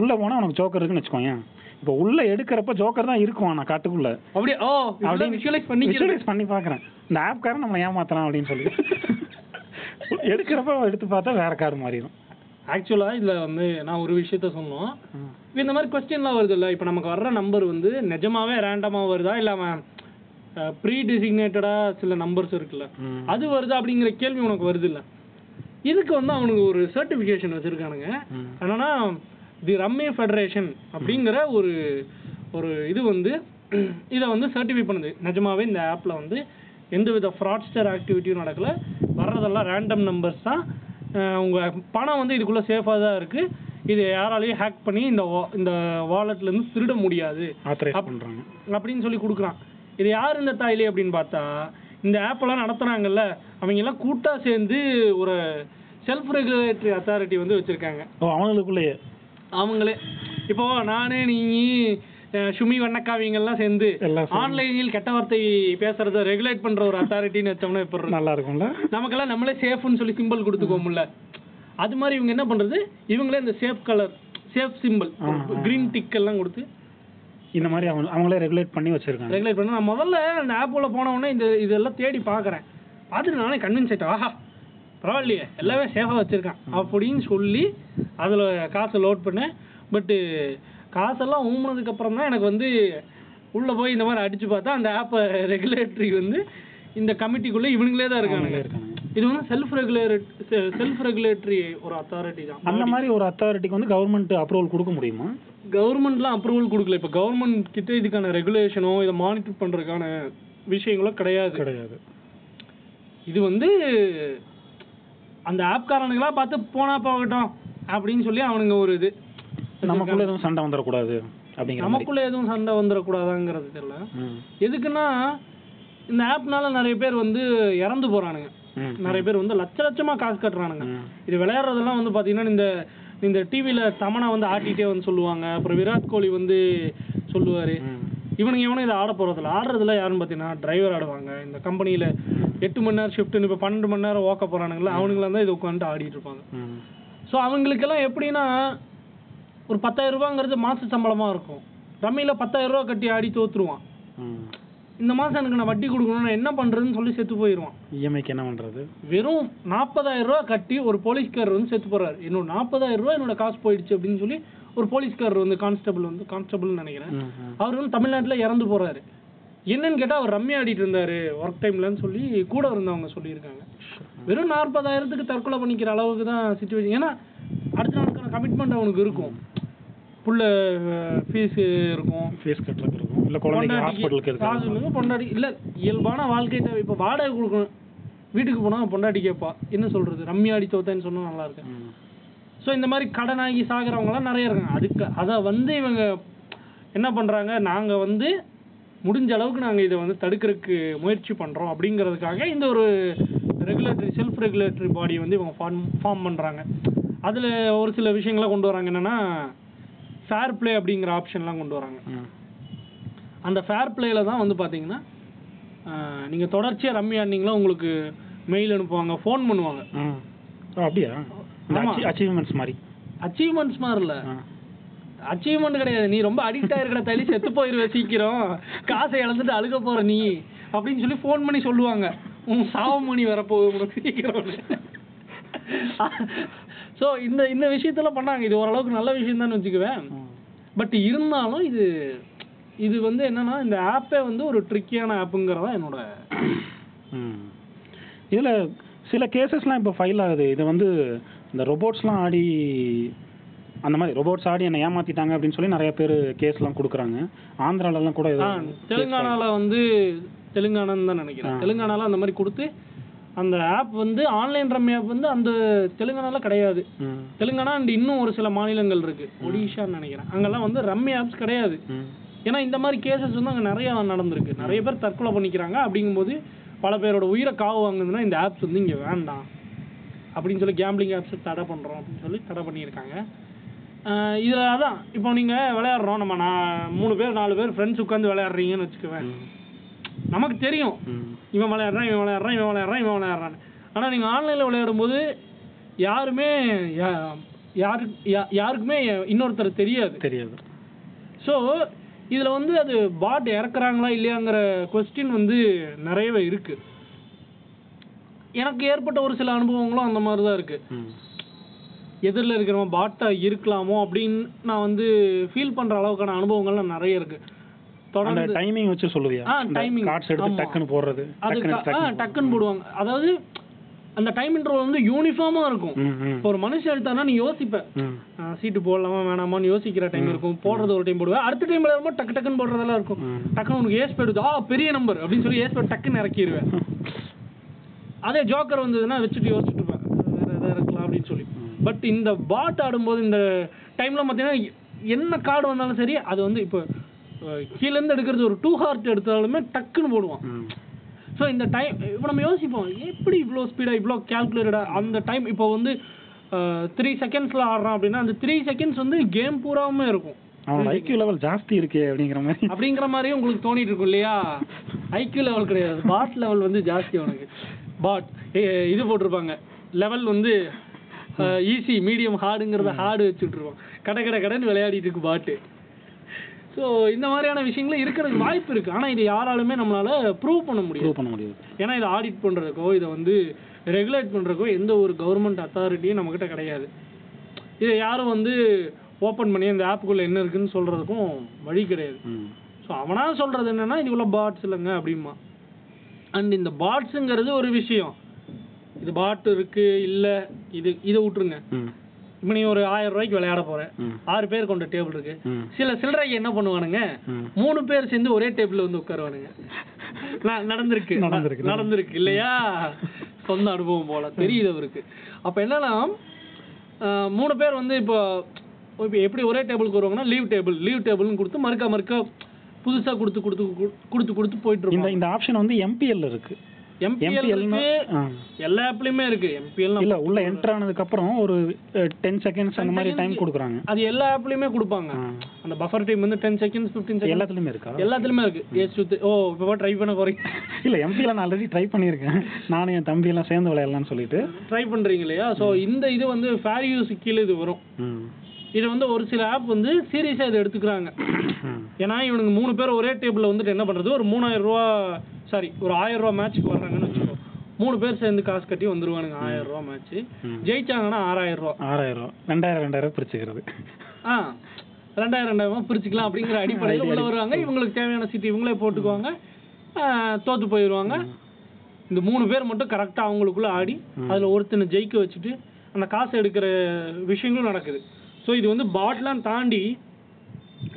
உள்ள போனா உனக்கு ஜோக்கர் இருக்குன்னு வச்சுக்கோயேன். இப்போ உள்ள எடுக்கிறப்ப ஜோக்கர் தான் இருக்கும் ஆனா காட்டுக்குள்ள. அப்படியே ஓ அப்படியே விஷுவலைஸ் பண்ணிக்கிறது visualize பண்ணி பார்க்கறேன் இந்த ஆப்காரன் நம்மளை ஏமாத்தலாம் அப்படின்னு சொல்லி. எடுக்கிறப்ப எடுத்து பார்த்தா வேற கார் மாறிடும். ஆக்சுவலா இதுல வந்து நான் ஒரு விஷயத்த சொன்னோம். இந்த மாதிரி கொஸ்டின்லாம் வருது இல்ல இப்போ நமக்கு வர்ற நம்பர் வந்து நிஜமாவே ரேண்டமா வருதா? இல்ல அவன் ப்ரீ டிசிக்னேட்டடா சில நம்பர்ஸ் இருக்குல்ல. அது வருதா அப்படிங்கிற கேள்வி உனக்கு வருது இல்ல இதுக்கு வந்து அவனுக்கு ஒரு சர்டிஃபிகேஷன் வச்சிருக்கானுங்க. என்னன்னா தி ரம்மி ஃபெடரேஷன் அப்படிங்கிற ஒரு ஒரு இது வந்து இதை வந்து சர்டிஃபை பண்ணுது. நிஜமாவே இந்த ஆப்ல வந்து எந்த வித ஃப்ராட்ஸ்டர் ஆக்டிவிட்டியும் நடக்கல. வர்றதெல்லாம் ரேண்டம் நம்பர்ஸ் தான். அஹ் உங்க பணம் வந்து இதுக்குள்ள சேஃபாக தான் இருக்கு. இது யாராலையும் ஹேக் பண்ணி இந்த இந்த வாலெட்ல இருந்து திருட முடியாது. அப்படின்னு சொல்லி கொடுக்குறான். இது யார் இந்த தாய்லி அப்படின்னு பார்த்தா இந்த ஆப்பெல்லாம் நடத்துனாங்கல்ல அவங்க எல்லாம் கூட்டா சேர்ந்து ஒரு செல்ஃப் ரெகுலேட்டரி அத்தாரிட்டி வந்து வச்சிருக்காங்க ஓ அவங்களுக்குள்ளேயே அவங்களே இப்போ நானே நீ சுமி வண்ணக்காவிங்கெல்லாம் சேர்ந்து. ஆன்லைனில் கெட்ட வார்த்தை பேசுறத ரெகுலேட் பண்ற ஒரு அத்தாரிட்டின்னு வச்சோம்னா இருக்கும்? நல்லா இருக்கும்ல நமக்கெல்லாம் நம்மளே சேஃப்னு சொல்லி சிம்பிள் கொடுத்துக்கோம்ல அது மாதிரி இவங்க என்ன பண்றது இவங்களே இந்த safe colour safe simple. Green tick எல்லாம் கொடுத்து இந்த மாதிரி அவங்க அவங்களே ரெகுலேட் பண்ணி வச்சிருக்காங்க. ரெகுலேட் பண்ண நான் முதல்ல அந்த ஆப்புக்குள்ள போன உடனே இந்த இதெல்லாம் தேடி பார்க்குறேன். பார்த்துட்டு நானே கன்வின்ஸ் ஆயிட்டேன். ஆஹா பரவாயில்லையே எல்லாமே சேஃபாக வச்சுருக்கான் அப்படின்னு சொல்லி அதில் காசை லோட் பண்ணேன். பட்டு காசெல்லாம் ஊமுனதுக்கு அப்புறம் தான் எனக்கு வந்து உள்ளே போய் இந்த மாதிரி அடிச்சு பார்த்தா அந்த ஆப்பை ரெகுலேட்டரி வந்து இந்த கமிட்டிக்குள்ளே இவனுங்களே தான் இருக்கானுங்க. இருக்காங்க. இது வந்து செல்ஃப் ரெகுலேட் செல்ஃப் ரெகுலேட்டரி ஒரு அத்தாரிட்டி தான். அந்த மாதிரி ஒரு அத்தாரிட்டிக்கு வந்து கவர்மெண்ட் அப்ரூவல் கொடுக்க முடியுமா? கவர்மெண்ட்லாம் அப்ரூவல் கொடுக்கல. இப்போ கவர்மெண்ட் கிட்ட இதுக்கான ரெகுலேஷனோ இதை மானிட்டர் பண்ணுறதுக்கான விஷயங்களோ கிடையாது. கிடையாது. இது வந்து அந்த ஆப்காரனுங்களா பார்த்து போனா போகட்டும் அப்படின்னு சொல்லி அவனுங்க ஒரு இது. நமக்குள்ள எதுவும் சண்டை வந்துடக்கூடாது அப்படிங்கிற நமக்குள்ள எதுவும் சண்டை வந்துடக்கூடாதாங்கிறது தெரியல. எதுக்குன்னா இந்த ஆப்னால நிறைய பேர் வந்து இறந்து போறானுங்க. நிறைய பேர் வந்து லட்ச லட்சமா காசு கட்டுறானுங்க. இது விளையாடுறதெல்லாம் வந்து பாத்தீங்கன்னா இந்த இந்த டிவில தமனா வந்து ஆட்டிட்டே வந்து சொல்லுவாங்க. அப்புறம் விராட் கோலி வந்து சொல்லுவாரு. இவனுங்க எவனும் இதை ஆட போறதில்ல. ஆடுறதுல யாருன்னு பார்த்தீங்கன்னா டிரைவர் ஆடுவாங்க. இந்த கம்பெனியில் எட்டு மணி நேரம் ஷிஃப்ட்னு இப்போ பன்னெண்டு மணி நேரம் ஓக்க போகிறானுங்களா அவனுங்களாம் தான் இதை உட்காந்துட்டு ஆடிட்டு இருப்பாங்க. ஸோ அவங்களுக்கெல்லாம் எப்படின்னா ஒரு பத்தாயிரம் ரூபாங்கிறது மாச சம்பளமாக இருக்கும். ரம்மியில் பத்தாயிரம் ரூபா கட்டி ஆடி தோத்துருவான். ம். இந்த மாதம் எனக்கு நான் வட்டி கொடுக்கணும் நான் என்ன பண்ணுறதுன்னு சொல்லி செத்து போயிடுவான் இஎம்ஐக்கு என்ன பண்றது? வெறும் நாற்பதாயிரம் ரூபா கட்டி ஒரு போலீஸ்காரர் வந்து செத்து போறாரு. என்னோட நாற்பதாயிரம் ரூபா என்னோட காசு போயிடுச்சு அப்படின்னு சொல்லி ஒரு போலீஸ்காரர் வந்து கான்ஸ்டபிள் வந்து கான்ஸ்டபிள்னு நினைக்கிறேன். அவர் வந்து தமிழ்நாட்டில் இறந்து போறாரு. என்னன்னு கேட்டால் அவர் ரம்மி ஆடிட்டு இருந்தாரு ஒர்க் டைம்லன்னு சொல்லி கூட இருந்தவங்க சொல்லியிருக்காங்க. வெறும் நாற்பதாயிரத்துக்கு தற்கொலை பண்ணிக்கிற அளவுக்கு தான் சுச்சுவேஷன் ஏன்னா அடுத்த நாளுக்கான கமிட்மெண்ட் அவனுக்கு இருக்கும். புள்ள ஃபீஸ் இருக்கும். ஃபீஸ் கட்டுறதுக்கு இருக்கும். இல்லை குழந்தைக்கு ஹாஸ்பிட்டலுக்கு காசு இருக்கு இல்லைங்க பொண்டாட்டி இல்லை இயல்பான வாழ்க்கை இப்போ வாடகை கொடுக்கணும். வீட்டுக்கு போனால் பொண்டாட்டி கேட்பா. என்ன சொல்றது? ரம்மி ஆடி தோத்தேன்னு சொன்னா நல்லா இருக்கு. ஸோ இந்த மாதிரி கடனாகி சாகிறவங்கலாம் நிறைய இருக்காங்க. அதுக்கு அதை வந்து இவங்க என்ன பண்ணுறாங்க நாங்கள் வந்து முடிஞ்ச அளவுக்கு நாங்கள் இதை வந்து தடுக்கிறதுக்கு முயற்சி பண்ணுறோம் அப்படிங்கிறதுக்காக இந்த ஒரு ரெகுலேட்டரி செல்ஃப் ரெகுலேட்டரி பாடி வந்து இவங்க ஃபார்ம் ஃபார்ம் பண்ணுறாங்க அதில் ஒரு சில விஷயங்களை கொண்டு வராங்க. என்னென்னா ஃபேர் ப்ளே அப்படிங்கிற ஆப்ஷன்லாம் கொண்டு வராங்க. அந்த ஃபேர் பிளேல தான் வந்து பார்த்தீங்கன்னா நீங்கள் தொடர்ச்சியாக ரம்மி ஆடினீங்களா உங்களுக்கு மெயில் அனுப்புவாங்க ஃபோன் பண்ணுவாங்க. அப்படியா. அச்சீவ்மெண்ட்ஸ் மாதிரி. அச்சீவ்மெண்ட்ஸ் மாதிரி இல்லை. அச்சீவ்மெண்ட் கிடையாது. நீ ரொம்ப அடிக்ட் ஆயிருக்கிற தள்ளி செத்து போயிருவ சீக்கிரம். காசை இழந்துட்டு அழுக போற நீ அப்படின்னு சொல்லி ஃபோன் பண்ணி சொல்லுவாங்க. உன் சாவு மணி வரப்போகுது சீக்கிரம் ஸோ இந்த இந்த விஷயத்தெல்லாம் பண்ணாங்க. இது ஓரளவுக்கு நல்ல விஷயம் தான் வச்சுக்குவேன். பட் இருந்தாலும் இது இது வந்து என்னன்னா இந்த ஆப்பே வந்து ஒரு ட்ரிக்கியான ஆப்புங்கிறதா என்னோட. இதுல சில கேசஸ்லாம் இப்போ ஃபைல் ஆகுது இது வந்து இந்த ரொபோட்ஸ்லாம் ஆடி அந்த மாதிரி ரொபோட்ஸ் ஆடி என்னை ஏமாத்திட்டாங்க அப்படின்னு சொல்லி நிறைய பேர் கேஸ்லாம் கொடுக்குறாங்க ஆந்திராலலாம் கூட ஆ, தெலுங்கானால வந்து தெலுங்கானான்னு தான் நினைக்கிறேன் ஆ. தெலுங்கானால அந்த மாதிரி கொடுத்து அந்த ஆப் வந்து ஆன்லைன் ரம்மி ஆப் வந்து அந்த தெலுங்கானால கிடையாது. தெலுங்கானா அண்ட் இன்னும் ஒரு சில மாநிலங்கள் இருக்கு ஒடிஷான்னு நினைக்கிறேன் அங்கெல்லாம் வந்து ரம்மி ஆப்ஸ் கிடையாது. ஏன்னா இந்த மாதிரி கேசஸ் வந்து அங்கே நிறைய நடந்திருக்கு. நிறைய பேர் தற்கொலை பண்ணிக்கிறாங்க. அப்படிங்கும்போது பல பேரோட உயிரை காவு வாங்குதுன்னா இந்த ஆப்ஸ் வந்து இங்கே வேண்டாம். அப்படின்னு சொல்லி கேம்பிளிங் ஆப்ஸ் தடை பண்ணுறோம் அப்படின்னு சொல்லி தடை பண்ணியிருக்காங்க. இதில் அதான் இப்போ நீங்கள் விளையாடுறோம். நம்ம நான் மூணு பேர் நாலு பேர் ஃப்ரெண்ட்ஸ் உட்காந்து விளையாடுறீங்கன்னு வச்சுக்குவேன். நமக்கு தெரியும். இவன் விளையாடுறான் இவன் விளையாடுறான் இவன் விளையாடுறான் இவன் விளையாடுறான் ஆனால் நீங்கள் ஆன்லைனில் விளையாடும்போது யாருமே யா- யாரு யா- யாருக்குமே இன்னொருத்தர் தெரியாது. தெரியாது. ஸோ இதில் வந்து அது பாட் இறக்குறாங்களா இல்லையாங்கிற கொஸ்டின் வந்து நிறையவே இருக்கு எனக்கு ஏற்பட்ட ஒரு சில அனுபவங்களும் அந்த மாதிரி தான் இருக்கு. எதிரில் இருக்கிறவன் பாட்டா இருக்கலாமோ அப்படின்னு நான் வந்து ஃபீல் பண்ற அளவுக்கான அனுபவங்கள்லாம் நிறைய இருக்கு தொடர்ந்து டைமிங் வச்சு சொல்லுவியா ஆ, timing. கார்ட்ஸ் எடுத்து ஆமா. டக்குன்னு போடுறது அது டக்குன்னு போடுவாங்க அதாவது அந்த டைம் இன்டர்வல் வந்து யூனிஃபார்மா இருக்கும். இப்போ ஒரு மனுஷன் எடுத்தானா நீ யோசிப்ப. சீட்டு போடலாமா வேணாமான்னு யோசிக்கிற டைம் இருக்கும். போடுறது ஒரு டைம் போடுவேன். அடுத்த டைம் விளையாடும்போது டக்கு டக்குன்னு போடுறதெல்லாம் இருக்கும். டக்குன்னு உனக்கு ஏஸ் போயிடுது ஆ பெரிய நம்பர் அப்படின்னு சொல்லி ஏஸ் போய் டக்குன்னு இறக்கிடுவேன் அதே ஜோக்கர் வந்ததுன்னா வச்சுட்டு யோசிச்சுட்டு இருப்பேன். வேற எதாவது இருக்கலாம் அப்படின்னு சொல்லி. பட் இந்த பாட் ஆடும்போது இந்த டைம்ல பார்த்தீங்கன்னா என்ன கார்டு வந்தாலும் சரி அது வந்து இப்போ அஹ், கீழ இருந்து எடுக்கிறது ஒரு டூ ஹார்ட் எடுத்தாலுமே டக்குன்னு போடுவான். ஸோ இந்த டைம் இப்போ நம்ம யோசிப்போம் எப்படி இவ்வளோ ஸ்பீடாக இவ்வளோ கேல்குலேட்டடாக அந்த டைம் இப்போ வந்து த்ரீ செகண்ட்ஸில் ஆடுறான் அப்படின்னா அந்த த்ரீ செகண்ட்ஸ் வந்து கேம் பூராவுமே இருக்கும். அவனோட ஐக்கியூ லெவல் ஜாஸ்தி இருக்கே அப்படிங்கிற மாதிரி. அப்படிங்கிற மாதிரியே உங்களுக்கு தோணிட்டு இருக்கும் இல்லையா? ஐக்யூ லெவல் கிடையாது. பாட் லெவல் வந்து ஜாஸ்தி அவனுக்கு. பாட் இது போட்டிருப்பாங்க. லெவல் வந்து ஈஸி மீடியம் ஹார்டுங்கிறத ஹார்டு வச்சுட்டு இருப்பான். கடை கடை கடைன்னு விளையாடிட்டு இருக்கு பாட்டு ஸோ இந்த மாதிரியான விஷயங்களும் இருக்கிறதுக்கு வாய்ப்பு இருக்கு. ஆனால் இது யாராலுமே நம்மளால ப்ரூவ் பண்ண முடியாது. ப்ரூவ் பண்ண முடியாது. ஏன்னா இதை ஆடிட் பண்ணுறதுக்கோ இதை வந்து ரெகுலேட் பண்ணுறதுக்கோ எந்த ஒரு கவர்மெண்ட் அத்தாரிட்டியும் நம்மக்கிட்ட கிடையாது. இதை யாரும் வந்து ஓப்பன் பண்ணி இந்த ஆப்புக்குள்ளே என்ன இருக்குன்னு சொல்கிறதுக்கும் வழி கிடையாது. ஸோ அவனா சொல்கிறது என்னன்னா இதுக்குள்ள பாட்ஸ் இல்லைங்க அப்படிமா அண்ட் இந்த பாட்ஸுங்கிறது ஒரு விஷயம். இது பாட் இருக்கு இல்லை இது இதை விட்டுருங்க. ம் இப்போ நீ ஒரு ஆயிரம் ரூபாய்க்கு விளையாட போற ம். ஆறு பேர் கொண்ட டேபிள் இருக்கு. சில சில்லறைக்கு என்ன பண்ணுவானுங்க? மூணு பேர் சேர்ந்து ஒரே டேபிள்ல வந்து உட்காருவானுங்க. நடந்திருக்கு. நடந்திருக்கு. நடந்திருக்கு இல்லையா? சொந்த அனுபவம் போல. தெரியுது அவருக்கு. அப்ப என்னன்னா மூணு பேர் வந்து இப்போ இப்போ எப்படி ஒரே டேபிளுக்கு வருவாங்கன்னா லீவ் டேபிள் லீவ் டேபிள்னு கொடுத்து மறுக்க மறுக்க புதுசா கொடுத்து கொடுத்து கொடுத்து கொடுத்து போயிட்டு இந்த இந்த ஆப்ஷன் வந்து எம்பிஎல் இருக்கு. எம்பிஎல் MPL னா- இருக்கு ஆ. எல்லா ஆப்லயுமே இருக்கு. எம்பிஎல் இல்ல உள்ள என்டர் ஆனதுக்கு அப்புறம் ஒரு டென் செகண்ட்ஸ் அந்த மாதிரி டைம் கொடுக்குறாங்க. அது எல்லா ஆப்லயுமே கொடுப்பாங்க. அந்த பஃபர் டைம் வந்து டென் செகண்ட்ஸ் ஃபிஃப்டீன் செகண்ட் எல்லாத்துலயுமே இருக்கா? எல்லாத்துலயுமே இருக்கு. ஏஸ் சுத்து. ஓ இப்போ ட்ரை பண்ண குறைங்க இல்ல எம்பிஎல் நான் ஆல்ரெடி ட்ரை பண்ணியிருக்கேன். நானும் என் தம்பி எல்லாம் சேர்ந்து விளையாடலாம்னு சொல்லிட்டு. ட்ரை பண்றீங்க இல்லையா ஸோ இந்த இது வந்து ஃபேர் யூஸ் கீழே இது வரும். இது வந்து ஒரு சில ஆப் வந்து சீரியஸாக இதை எடுத்துக்கிறாங்க. ஏன்னா இவனுங்க மூணு பேர் ஒரே டேபிளில் வந்துட்டு என்ன பண்ணுறது ஒரு மூணாயிரம் ரூபா சாரி ஒரு ஆயிரம் ரூபா மேட்ச்க்கு வர்றாங்கன்னு வச்சுக்கோ. மூணு பேர் சேர்ந்து காசு கட்டி வந்துருவானுங்க ஆயிரம் ரூபா மேட்ச். ஜெயிச்சாங்கன்னா ஆறாயிரம் ரூபா. ஆறாயிரம் ரூபா. ரெண்டாயிரம் ரெண்டாயிரம் பிரிச்சுக்கிறது. ஆ ரெண்டாயிரம் ரெண்டாயிரம் பிரிச்சுக்கலாம் அப்படிங்கிற அடிப்படையில் உள்ள வருவாங்க. இவங்களுக்கு தேவையான சீட்டு இவங்களே போட்டுக்குவாங்க. தோத்து போயிடுவாங்க இந்த மூணு பேர் மட்டும் கரெக்டாக அவங்களுக்குள்ள ஆடி அதில் ஒருத்தனை ஜெயிக்க வச்சுட்டு அந்த காசு எடுக்கிற விஷயங்களும் நடக்குது. ஸோ இது வந்து பாட்லாம் தாண்டி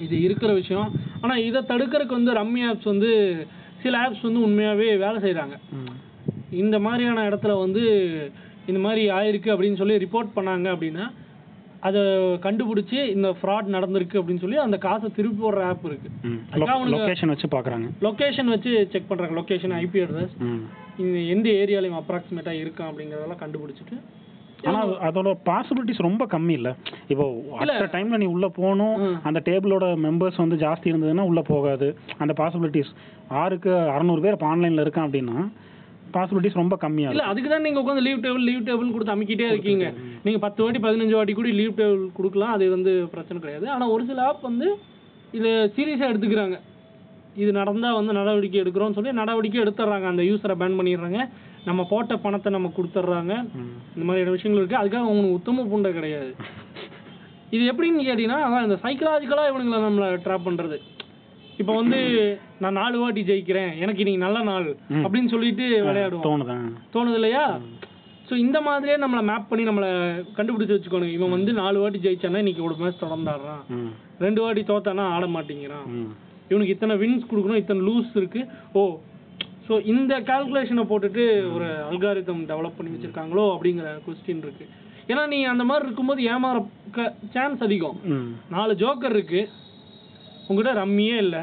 இது இருக்கிற விஷயம். ஆனால் இதை தடுக்கிறதுக்கு வந்து ரம்மி ஆப்ஸ் வந்து சில ஆப்ஸ் வந்து உண்மையாகவே வேலை செய்கிறாங்க இந்த மாதிரியான இடத்துல வந்து இந்த மாதிரி ஆயிருக்கு அப்படின்னு சொல்லி ரிப்போர்ட் பண்ணாங்க அப்படின்னா அதை கண்டுபிடிச்சி இந்த ஃப்ராட் நடந்திருக்கு அப்படின்னு சொல்லி அந்த காசை திருப்பி போடுற ஆப் இருக்கு. லொக்கேஷன் வச்சு பார்க்குறாங்க. லொகேஷன் வச்சு செக் பண்றாங்க. லொகேஷன் ஐபி அட்ரஸ் எந்த ஏரியாலையும் அப்ராக்சிமேட்டா இருக்கான் அப்படிங்கறதெல்லாம் கண்டுபிடிச்சிட்டு ஆனா அது- அதோட பாசிபிலிட்டிஸ் ரொம்ப கம்மி இல்ல. இப்போ. அட் டைம்ல நீ உள்ள போகணும். அந்த டேபிளோட மெம்பர்ஸ் வந்து ஜாஸ்தி இருந்ததுன்னா உள்ள போகாது. அந்த பாசிபிலிட்டிஸ் ஆறுக்கு அறநூறு பேர் இப்போ ஆன்லைன்ல இருக்கான் அப்படின்னா பாசிபிலிட்டிஸ் ரொம்ப கம்மியா இல்ல அதுக்கு தான் நீங்க உட்காந்து லீவ் டேபிள் லீவ் டேபிள் கொடுத்து அமைக்கிட்டே இருக்கீங்க. நீங்க பத்து வாட்டி பதினஞ்சு வாட்டி கூட லீவ் டேபிள் கொடுக்கலாம். அது வந்து பிரச்சனை கிடையாது. ஆனா ஒரு சில ஆப் வந்து இதை சீரியஸா எடுத்துக்கிறாங்க. இது நடந்தா வந்து நடவடிக்கை எடுக்கிறோம்னு சொல்லி நடவடிக்கை எடுத்துடுறாங்க. அந்த யூஸரை பேன் பண்ணிடுறாங்க. நம்ம போட்ட பணத்தை நம்ம கொடுத்துட்றாங்க. இந்த மாதிரியான விஷயங்கள் இருக்கு. அதுக்காக அவனுக்கு உத்தம பூண்டை கிடையாது. இது எப்படின்னு கேட்டீங்கன்னா அதான் இந்த சைக்கலாஜிக்கலா இவனுங்களை நம்மளை ட்ராப் பண்றது. இப்போ வந்து நான் நாலு வாட்டி ஜெயிக்கிறேன். எனக்கு இன்னைக்கு நல்ல நாள். அப்படின்னு சொல்லிட்டு விளையாடுவோம். தோணுதான் தோணுது இல்லையா ஸோ இந்த மாதிரியே நம்மளை மேப் பண்ணி நம்மளை கண்டுபிடிச்சு வச்சுக்கணும் இவன் வந்து நாலு வாட்டி ஜெயிச்சானா இன்னைக்கு ஒரு மேட்ச் தொடர்ந்தாடுறான். ரெண்டு வாட்டி தோத்தானா ஆட மாட்டேங்கிறான். இவனுக்கு இத்தனை வின்ஸ் கொடுக்கணும் இத்தனை லூஸ் இருக்கு. ஓ ஸோ இந்த கால்குலேஷனை போட்டுட்டு ஒரு அல்காரிதம் டெவலப் பண்ணி வச்சிருக்காங்களோ அப்படிங்கிற கொஸ்டின் இருக்கு. ஏன்னா நீ அந்த மாதிரி இருக்கும்போது ஏமாற சான்ஸ் அதிகம். நாலு ஜோக்கர் இருக்கு. உங்ககிட்ட ரம்மியே இல்லை.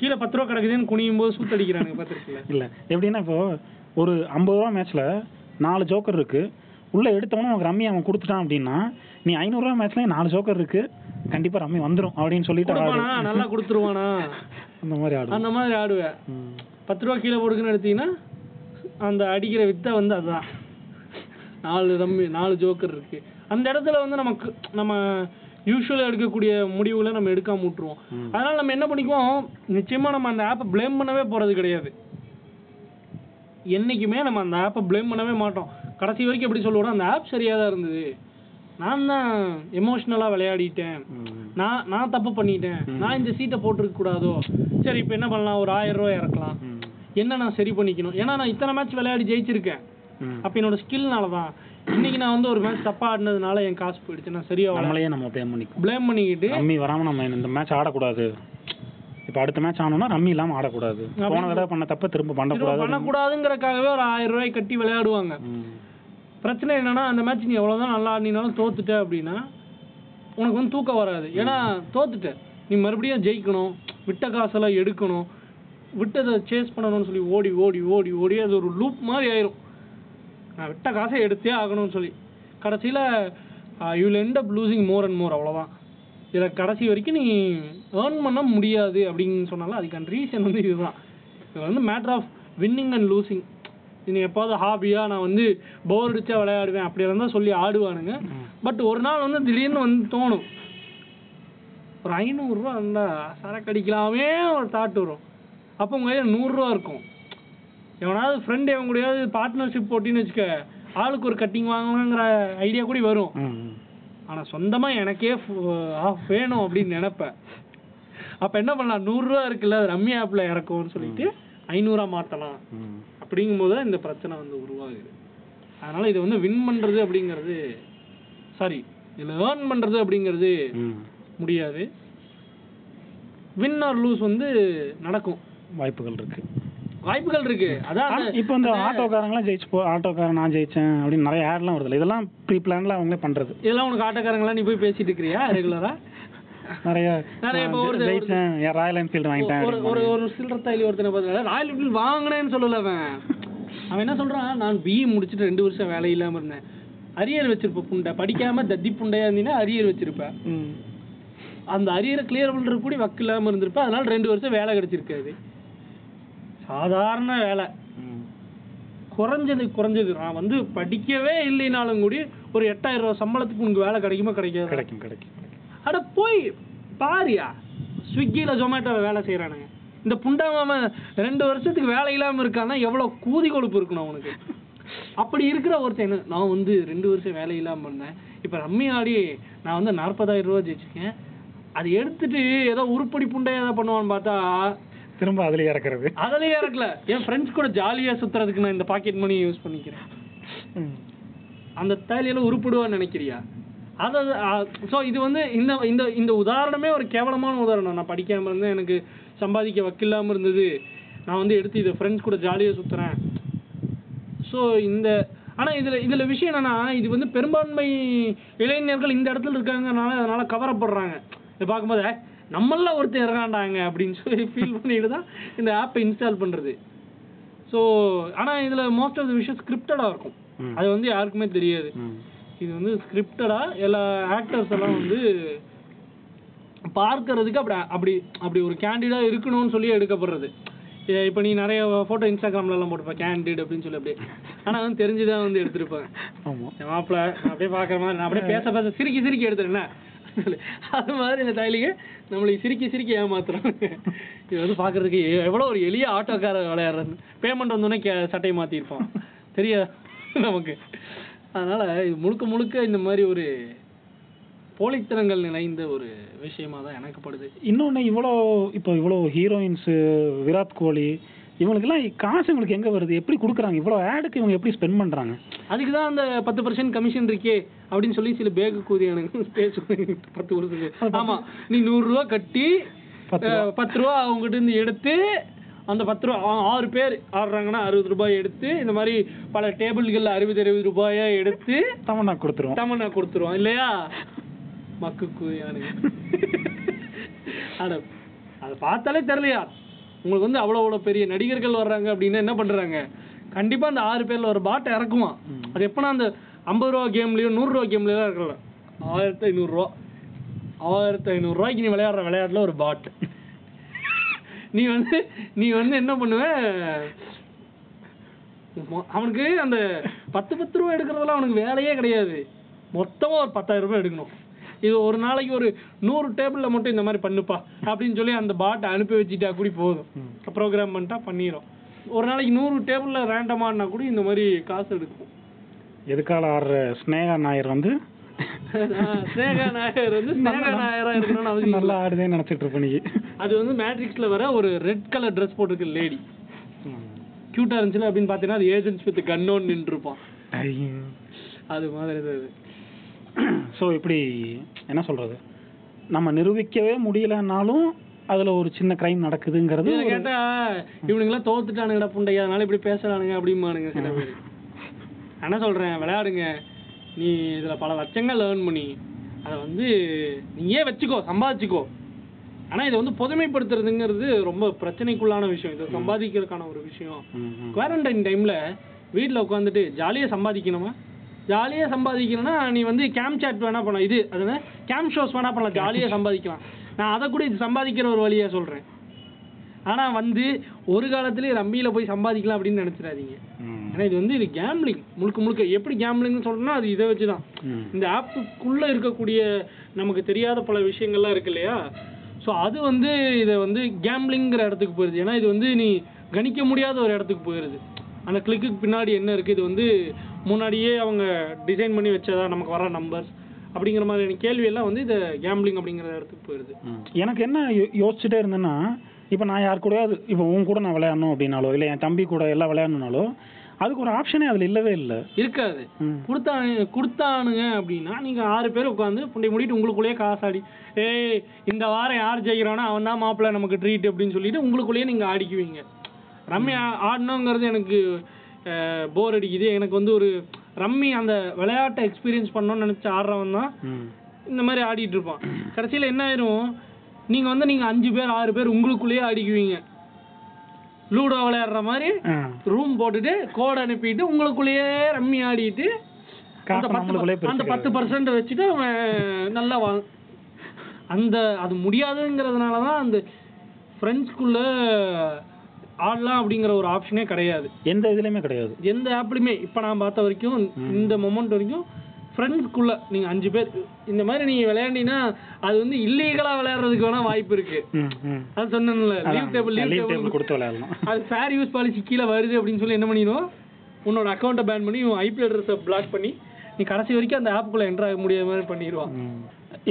கீழே பத்து ரூபா கிடக்குதுன்னு குனியும் போது சூத்தடிக்கிறானுங்க பார்த்துருக்குல்ல இல்ல. எப்படின்னா இப்போ ஒரு ஐம்பது ரூபா மேட்ச்ல நாலு ஜோக்கர் இருக்கு. உள்ள எடுத்தவனும் உனக்கு ரம்மி அவன் கொடுத்துட்டான் அப்படின்னா நீ ஐநூறுரூவா மேட்ச்ல நாலு ஜோக்கர் இருக்கு. கண்டிப்பா ரம்மி வந்துரும் அப்படின்னு சொல்லிட்டு நல்லா கொடுத்துருவானா? அந்த மாதிரி ஆடு அந்த மாதிரி ஆடுவேன் பத்து ரூபா கீழே போடுக்குன்னு எடுத்தீங்கன்னா அந்த அடிக்கிற வித்தை வந்து அதுதான் நாலு ரம்மி நாலு ஜோக்கர் இருக்கு. அந்த இடத்துல வந்து நமக்கு நம்ம யூஸ்வலாக எடுக்கக்கூடிய முடிவுகளை நம்ம எடுக்காம விட்டுருவோம். அதனால நம்ம என்ன பண்ணிக்குவோம்? நிச்சயமா நம்ம அந்த ஆப்பை ப்ளேம் பண்ணவே போறது கிடையாது. என்னைக்குமே நம்ம அந்த ஆப்பை ப்ளேம் பண்ணவே மாட்டோம். கடைசி வரைக்கும் எப்படி சொல்லுவோம் அந்த ஆப் சரியாக தான் இருந்தது. நான் தான் எமோஷ்னலாக விளையாடிட்டேன். நான் நான் தப்பு பண்ணிட்டேன். நான் இந்த சீட்டை போட்டிருக்க கூடாதோ? சரி இப்போ என்ன பண்ணலாம்? ஒரு ஆயிரம் ரூபாய் இறக்கலாம். என்ன நான் சரி பண்ணிக்கணும்? ஏன்னா நான் இத்தனை மேட்ச் விளையாடி ஜெயிச்சிருக்கேன். அப்போ என்னோட ஸ்கில்னால தான் இன்னைக்கு நான் வந்து ஒரு மேட்ச் தப்பா ஆடினதுனால என் காசு போயிடுச்சு. நான் சரியா நம்மளையே நம்ம ப்ளேம் பண்ணிக்குவோம் ப்ளேம் பண்ணிக்கிட்டு ரம்மி வராம நம்ம இந்த மேட்ச் ஆடக்கூடாது. இப்போ அடுத்த மேட்ச் ஆனோம்னா ரம்மி இல்லாம ஆடக்கூடாது. போன தடவை பண்ண தப்ப திரும்ப பண்ணக்கூடாது. பண்ணக்கூடாதுங்கிறக்காகவே ஒரு ஆயிரம் ரூபாய் கட்டி விளையாடுவாங்க. பிரச்சனை என்னன்னா அந்த மேட்ச் நீ எவ்வளவுதான் நல்லா ஆடினாலும் தோத்துட்ட அப்படின்னா உனக்கு வந்து தூக்கம் வராது. ஏன்னா தோத்துட்ட. நீ மறுபடியும் ஜெயிக்கணும் விட்ட காசெல்லாம் எடுக்கணும் விட்டதை சேஸ் பண்ணணும்னு சொல்லி ஓடி ஓடி ஓடி ஓடி அது ஒரு லூப் மாதிரி ஆயிரும். நான் விட்ட காசை எடுத்தே ஆகணும்னு சொல்லி. கடைசியில் you end up losing more and more அவ்வளோதான் இதில் கடைசி வரைக்கும் நீ ஏர்ன் பண்ண முடியாது அப்படின்னு சொன்னாலும் அதுக்கான ரீசன் வந்து இதுதான். இது வந்து matter of winning and losing நீ எப்பாவது ஹாபியாக நான் வந்து போர் அடிச்சா விளையாடுவேன் அப்படி இருந்தால் சொல்லி ஆடுவானுங்க. பட் ஒரு நாள் வந்து திடீர்னு வந்து தோணும். ஒரு ஐநூறுரூவா இருந்தால் சரக்கு அடிக்கலாமே ஒரு தாட் வரும். அப்போ உங்கள் கையில் நூறுரூவா இருக்கும். எவனாவது ஃப்ரெண்ட் எவன் கூடயாவது பார்ட்னர்ஷிப் போட்டின்னு வச்சுக்க ஆளுக்கு ஒரு கட்டிங் வாங்கணுங்கிற ஐடியா கூட வரும். ம் ஆனால் சொந்தமாக எனக்கே ஆஃப் வேணும் அப்படின்னு நினைப்பேன். அப்போ என்ன பண்ணலாம்? நூறுரூவா இருக்குல்ல ரம்மி ஆப்பில் இறக்கும்னு சொல்லிட்டு ஐநூறுரூவா மாற்றலாம் அப்படிங்கும்போது தான் இந்த பிரச்சனை வந்து உருவாகுது. அதனால் இது வந்து வின் பண்ணுறது அப்படிங்கிறது சாரி இதில் ஏர்ன் பண்ணுறது அப்படிங்கிறது முடியாது. வின் ஆர் லூஸ் வந்து நடக்கும். வாய்ப்புகள் இருக்கு. வாய்ப்புகள் இருக்கு. அதான் இப்போ இந்த ஆட்டோக்காரங்களாம் ஜெயிச்சு போ ஆட்டோக்காரன் நான் ஜெயிச்சேன் அப்படின்னு நிறைய ஆட்லாம் வருதுல்ல இதெல்லாம் ப்ரீ பிளான்ல அவங்களே பண்றது. இதெல்லாம் உனக்கு ஆட்டக்காரங்களா நீ போய் பேசிட்டு இருக்கிறியா? ரெகுலரா நிறைய நிறைய இப்போ ஒரு- ராயல் என்ஃபீல்டு வாங்கிட்டேன் ஒரு ஒரு ஒரு சில்லற தாயிலி ஒருத்தனை பார்த்தா ராயல் என்ஃபீல்ட் வாங்கினேன்னு சொல்லல அவன். அவன் என்ன சொல்றான்? நான் பிஇ முடிச்சுட்டு ரெண்டு வருஷம் வேலை இல்லாம இருந்தேன். அரியர் வச்சிருப்ப புண்டை. படிக்காம தத்தி புண்டையா இருந்தீங்கன்னா அரியர் வச்சிருப்ப. ம். அந்த அரியரை கிளியர் பண்றது கூட வக்கு இல்லாம இருந்திருப்ப. அதனால ரெண்டு வருஷம் வேலை கிடைச்சிருக்காது. சாதாரண வேலை. குறைஞ்சது குறைஞ்சது. நான் வந்து படிக்கவே இல்லைனாலும் கூட ஒரு எட்டாயிரம் ரூபாய் சம்பளத்துக்கு உனக்கு வேலை கிடைக்குமா கிடைக்காது? கிடைக்கும் கிடைக்கும். அட போய் பாரியா? ஸ்விக்கியில் ஜொமேட்டோவில் வேலை செய்கிறானுங்க இந்த புண்டாம ரெண்டு வருஷத்துக்கு வேலை இல்லாமல் இருக்கான்னா எவ்வளோ கூதி கொழுப்பு இருக்கணும் அவனுக்கு அப்படி இருக்கிற ஒருத்தன் நான் வந்து ரெண்டு வருஷம் வேலை இல்லாமல் இருந்தேன். இப்போ ரம்மி ஆடி நான் வந்து நாற்பதாயிரம் ரூபா ஜெயிச்சிருக்கேன். அதை எடுத்துட்டு ஏதோ உருப்படி புண்டையா ஏதாவது பண்ணுவான்னு பார்த்தா திரும்ப அதுலயே இறக்குறது. அதிலேயே இறக்கல. என் ஃப்ரெண்ட்ஸ் கூட ஜாலியாக சுற்றுறதுக்கு நான் இந்த பாக்கெட் மணி யூஸ் பண்ணிக்கிறேன். ம். அந்த தாலியில உருப்படுவான்னு நினைக்கிறியா? அதாவது ஸோ இது வந்து இந்த இந்த இந்த உதாரணமே ஒரு கேவலமான உதாரணம். நான் படிக்காம இருந்தேன் எனக்கு சம்பாதிக்க வக்கில்லாம இருந்தது. நான் வந்து எடுத்து இதை ஃப்ரெண்ட்ஸ் கூட ஜாலியாக சுத்துறேன். ஸோ இந்த ஆனா இதுல இதுல விஷயம் என்னன்னா இது வந்து பெரும்பான்மை இளைஞர்கள் இந்த இடத்துல இருக்காங்கனால அதனால கவரப்படுறாங்க. இதை பார்க்கும்போது "ஏய், நம்மள ஒருத்தன் இறங்காண்டாங்க அப்படின்னு சொல்லி ஃபீல் பண்ணிட்டு தான் இந்த ஆப்பை இன்ஸ்டால் பண்றது. ஸோ ஆனா இதுல மோஸ்ட் ஆஃப் த விஷயம் ஸ்கிரிப்டடாக இருக்கும். அது வந்து யாருக்குமே தெரியாது. இது வந்து ஸ்கிரிப்டடா எல்லா ஆக்டர்ஸ் எல்லாம் வந்து பார்க்கறதுக்கு அப்படி அப்படி அப்படி ஒரு கேண்டிடா இருக்கணும்னு சொல்லி எடுக்கப்படுறது. இப்போ நீ நிறைய ஃபோட்டோ இன்ஸ்டாகிராம்ல எல்லாம் போட்டுப்ப கேண்டிட் அப்படின்னு சொல்லி அப்படியே. ஆனா வந்து தெரிஞ்சுதான் வந்து எடுத்திருப்பாங்க. ஆமா. என் மாப்பிள்ள நான் அப்படியே பார்க்குற மாதிரி நான் அப்படியே பேச பேச சிரிக்கி சிரிக்கி எடுத்துறேன் அது மாதிரி இந்த டைலிங்க நம்மளை சிரிக்கி சிரிக்கி ஏமாத்துறாங்க. இது வந்து பார்க்கறதுக்கு எவ்வளோ ஒரு எளிய ஆட்டோக்கார விளையாடுறது பேமெண்ட் வந்தோடனே கே சட்டையை மாற்றிருப்பான் தெரியாது நமக்கு? அதனால முழுக்க முழுக்க இந்த மாதிரி ஒரு போலித்தனங்கள் நிறைந்த ஒரு விஷயமா தான் எனக்கு படுது. இன்னொன்னு இவ்வளோ இப்போ இவ்வளோ ஹீரோயின்ஸு விராட் கோலி இவங்களுக்கெல்லாம் காசு இவங்களுக்கு எங்க வருது? எப்படி கொடுக்குறாங்க? இவ்வளோ ஆடுக்கு இவங்க எப்படி ஸ்பெண்ட் பண்றாங்க? அதுக்கு தான் அந்த பத்து பர்சன்ட் கமிஷன் இருக்கே அப்படின்னு சொல்லி சில பேக்கு கூதியானுங்க பேச பத்து வருஷத்துக்கு. ஆமா நீ நூறுரூவா கட்டி பத்து ரூபா அவங்ககிட்ட இருந்து எடுத்து அந்த பத்து ரூபா ஆறு பேர் ஆடுறாங்கன்னா அறுபது ரூபாய் எடுத்து இந்த மாதிரி பல டேபிள்களில் அறுபது அறுபது ரூபாயா எடுத்து தமன்னா கொடுத்துருவோம். தமிழ்னா கொடுத்துருவோம் இல்லையா? மக்கு கூதியானுங்க அட அதை பார்த்தாலே தெரியலையா? உங்களுக்கு வந்து அவ்வளோ அவ்வளோ பெரிய நடிகர்கள் வர்றாங்க அப்படின்னா என்ன பண்றாங்க? கண்டிப்பா அந்த ஆறு பேர்ல ஒரு பாட்டை இறக்குவான் அது எப்பனா அந்த ஐம்பது ரூபா கேம்லயோ நூறு ரூபா கேம்லயோ தான் இருக்கல ஆயிரத்தி ஐநூறுரூவா ஆயிரத்தி ஐநூறுரூவாய்க்கு நீ விளையாடுற விளையாட்டுல ஒரு பாட்டு. நீ வந்து நீ வந்து என்ன பண்ணுவ? அவனுக்கு அந்த பத்து பத்து ரூபா எடுக்கிறதெல்லாம் அவனுக்கு வேலையே கிடையாது. மொத்தமா ஒரு பத்தாயிரம் ரூபாய் எடுக்கணும். இது ஒரு நாளைக்கு ஒரு நூறு டேபிள்ல மட்டும் இந்த மாதிரி பண்ணுப்பா அப்படின்னு சொல்லி அந்த பாட்டை அனுப்பி வச்சுட்டா கூட போதும். ப்ரோக்ராம் பண்ணிட்டா பண்ணிரும். ஒரு நாளைக்கு நூறு டேபிள்ல ரேண்டமானா கூட இந்த மாதிரி காசு எடுக்கும். எதுக்கால ஆடுற ஸ்னேகா நாயர் வந்து ஸ்னேகா நாயர் வந்து ஸ்னேகா நாயரா இருக்கணும்னு அவசியம். நல்லா ஆடுதேன்னு நினைச்சிட்டு இருப்ப நீ. அது வந்து மேட்ரிக்ஸ்ல வர ஒரு ரெட் கலர் ட்ரெஸ் போட்டிருக்க லேடி கியூட்டா இருந்துச்சுல அப்படின்னு பார்த்தீங்கன்னா அது ஏஜென்ட்ஸ் வித் கன்னோன்னு நின்றுருப்பான். அது மாதிரி இது. ஸோ இப்படி என்ன சொல்றது? நம்ம நிரூபிக்கவே முடியலனாலும் அதுல ஒரு சின்ன கிரைம் நடக்குதுங்கிறது கேட்டா இவனுங்கெல்லாம் தோத்துட்டானுங்கடா புண்டையா அதனால இப்படி பேசுறானுங்க அப்படிம்பானுங்க சில பேர். என்ன சொல்றேன் விளையாடுங்க. நீ இதுல பல லட்சங்கள் ஏர்ன் பண்ணி அதை வந்து நீயே வச்சுக்கோ சம்பாதிச்சுக்கோ. ஆனா இதை வந்து பொதுமைப்படுத்துறதுங்கிறது ரொம்ப பிரச்சனைக்குள்ளான விஷயம். இதை சம்பாதிக்கிறதுக்கான ஒரு விஷயம். குவாரண்டைன் டைம்ல வீட்ல உட்காந்துட்டு ஜாலியா சம்பாதிக்கணுமா? ஜாலியா சம்பாதிக்கணும்னா நீ வந்து கேம் சாட் வேணா பண்ணலாம். இது அது கேம் ஷோஸ் வேணா பண்ணலாம். ஜாலியா சம்பாதிக்கலாம். நான் அதை கூட இது சம்பாதிக்கிற ஒரு வழியா சொல்றேன். ஆனா வந்து ஒரு காலத்திலேயே ரம்மியில போய் சம்பாதிக்கலாம் அப்படின்னு நினைச்சிடாதீங்க. ஏன்னா இது வந்து இது கேம்லிங் முழுக்க முழுக்க எப்படி கேம்லிங்னு சொல்றேன்னா அது இதை வச்சு தான். இந்த ஆப்புக்குள்ள இருக்கக்கூடிய நமக்கு தெரியாத பல விஷயங்கள்லாம் இருக்கு இல்லையா? ஸோ அது வந்து இதை வந்து கேம்லிங்கிற இடத்துக்கு போயிருது. ஏன்னா இது வந்து நீ கணிக்க முடியாத ஒரு இடத்துக்கு போயிருது. அந்த கிளிக்கு பின்னாடி என்ன இருக்கு? இது வந்து முன்னாடியே அவங்க டிசைன் பண்ணி வச்சதா? நமக்கு வர நம்பர்ஸ் அப்படிங்கிற மாதிரியான கேள்வி எல்லாம் வந்து இந்த கேம்லிங் அப்படிங்கிற இடத்துக்கு போயிருது. ம். எனக்கு என்ன யோ- யோசிச்சுட்டே இருந்தேன்னா இப்போ நான் யார் கூடயாவது இப்போ உன் கூட நான் விளையாடணும் அப்படின்னாலோ இல்லை என் தம்பி கூட எல்லாம் விளையாடணுனாலோ அதுக்கு ஒரு ஆப்ஷனே அதில் இல்லவே இல்லை. இருக்காது. கொடுத்தானு கொடுத்தானுங்க அப்படின்னா நீங்க ஆறு பேர் உட்காந்து புண்டை மூடிட்டு உங்களுக்குள்ளேயே காசாடி ஏய் இந்த வாரம் யார் ஜெயிக்கிறானோ அவன் தான் மாப்பிள்ளை நமக்கு ட்ரீட் அப்படின்னு சொல்லிட்டு உங்களுக்குள்ளேயே நீங்க ஆடிக்குவீங்க. ரம்மி ஆடணுங்கிறது எனக்கு போர் அடிக்குது. எனக்கு வந்து ஒரு ரம்மி அந்த விளையாட்டை எக்ஸ்பீரியன்ஸ் பண்ணணும்னு நினைச்சு ஆடுறவன் தான். இந்த மாதிரி ஆடிட்டு இருப்பான். கடைசியில என்ன ஆயிரும்? நீங்க வந்து நீங்க அஞ்சு பேர் ஆறு பேர் உங்களுக்குள்ளேயே ஆடிக்குவீங்க லூடோ விளையாடுற மாதிரி. ரூம் போட்டுட்டு கோட் அனுப்பிட்டு உங்களுக்குள்ளேயே ரம்மி ஆடிட்டு அந்த பத்து பர்சன்ட் வச்சுட்டு அவன் நல்லா வா அந்த அது முடியாதுங்கிறதுனால தான் அந்த ஃப்ரெண்ட்ஸ்குள்ள ஆடலாம் அப்படிங்கிற ஒரு ஆப்ஷனே கிடையாது. எந்த இதுலையுமே கிடையாது. எந்த ஆப்லையுமே இப்போ நான் பார்த்த வரைக்கும் இந்த மொமெண்ட் வரைக்கும் ஃப்ரெண்ட்ஸ்குள்ள நீங்கள் அஞ்சு பேர் இந்த மாதிரி நீங்கள் விளையாண்டினா அது வந்து இல்லீகலாக விளையாடுறதுக்கு வேணா வாய்ப்பு இருக்கு. ம் அது சொன்னேன்ல லீவ் டேபிள் லீவ் டேபிள் கொடுத்து விளையாடலாம் அது ஃபேர் யூஸ் பாலிசி கீழே வருது அப்படின்னு சொல்லி என்ன பண்ணிடுவோம்? உன்னோட அக்கௌண்ட்டை பேன் பண்ணி உன் ஐபி அட்ரஸை பிளாக் பண்ணி நீ கடைசி வரைக்கும் அந்த ஆப்புக்குள்ளே என்ட்ரு ஆக முடியாத மாதிரி பண்ணிடுவான்.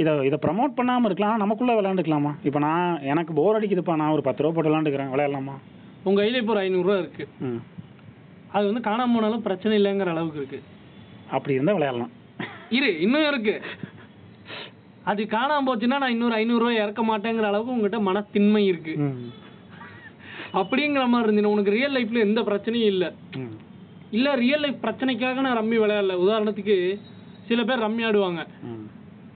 இதை இதை ப்ரமோட் பண்ணாமல் இருக்கலாம் நமக்குள்ளே விளையாண்டுக்கலாமா? இப்போ நான் எனக்கு போர் அடிக்குதுப்பா நான் ஒரு பத்து ரூபா போட்டு விளையாண்டுக்கிறேன் விளையாடலாமா? உங்கள் கையில் இப்போ ஒரு ஐநூறுரூவா இருக்குது அது வந்து காணாம போனாலும் பிரச்சனை இல்லைங்கிற அளவுக்கு இருக்குது அப்படி இருந்தால் விளையாடலாம். இரு இன்னும் இருக்கு. அது காணாம போச்சுன்னா நான் இன்னொரு ஐநூறுரூவா இறக்க மாட்டேங்கிற அளவுக்கு உங்ககிட்ட மனத்தின்மை இருக்கு. அப்படிங்கிற மாதிரி இருந்துச்சு உனக்கு ரியல் லைஃப்ல எந்த பிரச்சனையும் இல்லை. இல்லை ரியல் லைஃப் பிரச்சனைக்காக நான் ரம்மி விளையாடல. உதாரணத்துக்கு சில பேர் ரம்மி ஆடுவாங்க.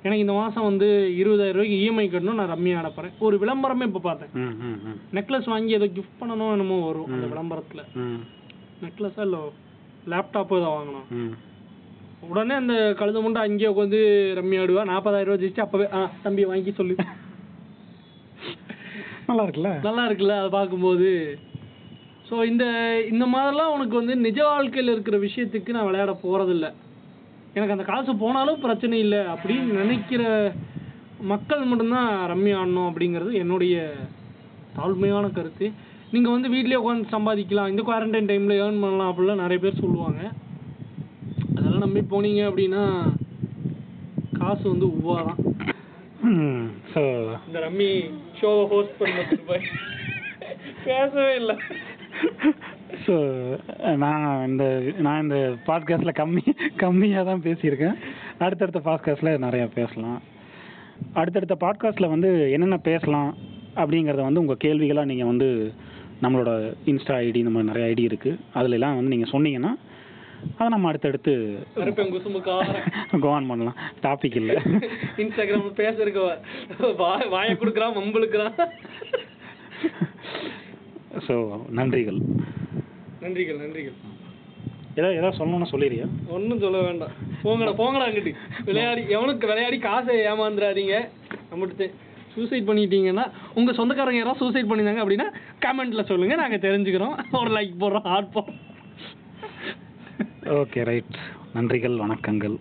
எனக்கு இந்த மாதம் வந்து இருபதாயிரம் ரூபாய்க்கு இஎம்ஐ கட்டணும் நான் ரம்மி ஆட போறேன். ஒரு விளம்பரமே இப்போ பார்த்தேன். நெக்லஸ் வாங்கி ஏதோ கிஃப்ட் பண்ணணும் என்னமோ வரும் அந்த விளம்பரத்தில். நெக்லஸா இல்லை லேப்டாப்பு ஏதோ வாங்கணும். உடனே அந்த கழுத முண்டை அங்கேயே உட்காந்து ரம்மி ஆடுவா. நாற்பதாயிரம் ரூபா ஜெயிச்சு அப்பவே ஆ தம்பி வாங்கி சொல்லு. நல்லா இருக்குல்ல? நல்லா இருக்குல்ல அதை பார்க்கும்போது. ஸோ இந்த இந்த மாதிரிலாம் உனக்கு வந்து நிஜ வாழ்க்கையில் இருக்கிற விஷயத்துக்கு நான் விளையாட போகிறதில்ல எனக்கு அந்த காசு போனாலும் பிரச்சனை இல்லை அப்படின்னு நினைக்கிற மக்கள் மட்டும்தான் ரம்மி ஆடணும் அப்படிங்கிறது என்னுடைய தாழ்மையான கருத்து. நீங்கள் வந்து வீட்லயே உட்காந்து சம்பாதிக்கலாம். இந்த குவாரண்டைன் டைமில் ஏர்ன் பண்ணலாம் அப்படிலாம் நிறைய பேர் சொல்லுவாங்க. அதெல்லாம் நம்பி போனீங்க அப்படின்னா காசு வந்து உவா தான் ஸோ இந்த ரம்மி ஷோவை ஹோஸ்ட் பண்ண போய் பேசவே இல்லை. ஸோ நான் இந்த நான் இந்த பாட்காஸ்ட்டில் கம்மி கம்மியாக தான் பேசியிருக்கேன். அடுத்தடுத்த பாட்காஸ்ட்டில் நிறையா பேசலாம். அடுத்தடுத்த பாட்காஸ்ட்டில் வந்து என்னென்ன பேசலாம் அப்படிங்கிறத வந்து உங்கள் கேள்விகளாக நீங்கள் வந்து நம்மளோட இன்ஸ்டா ஐடி நம்ம நிறைய ஐடி இருக்குது அதுல எல்லாம் வந்து நீங்கள் சொன்னீங்கன்னா அதை நம்ம அடுத்தடுத்து கோவான் பண்ணலாம். டாபிக் இல்லை. இன்ஸ்டாகிராம்ல பேசுறதுக்கு வாய கொடுக்குறான் மம்பளுக்குறான் ஸோ நன்றிகள். நன்றிகள் நன்றிகள். ஏதோ ஏதோ சொல்லணும்னு சொல்லிடுறியா ஒன்றும் சொல்ல வேண்டாம். போங்கடா போங்கடா அங்கிட்டு. விளையாடி எவனுக்கு விளையாடி காசை ஏமாந்துடாதீங்க நம்மகிட்ட சூசைட் பண்ணிட்டீங்கன்னா உங்க சொந்தக்காரங்க யாராவது சூசைட் பண்ணிருந்தாங்க அப்படின்னா கமெண்ட்ல சொல்லுங்க. நாங்க தெரிஞ்சுக்கிறோம். ஒரு லைக் போடுறோம் ஹார்ட் போடுறோம். ஓகே ரைட் நன்றிகள் வணக்கங்கள்.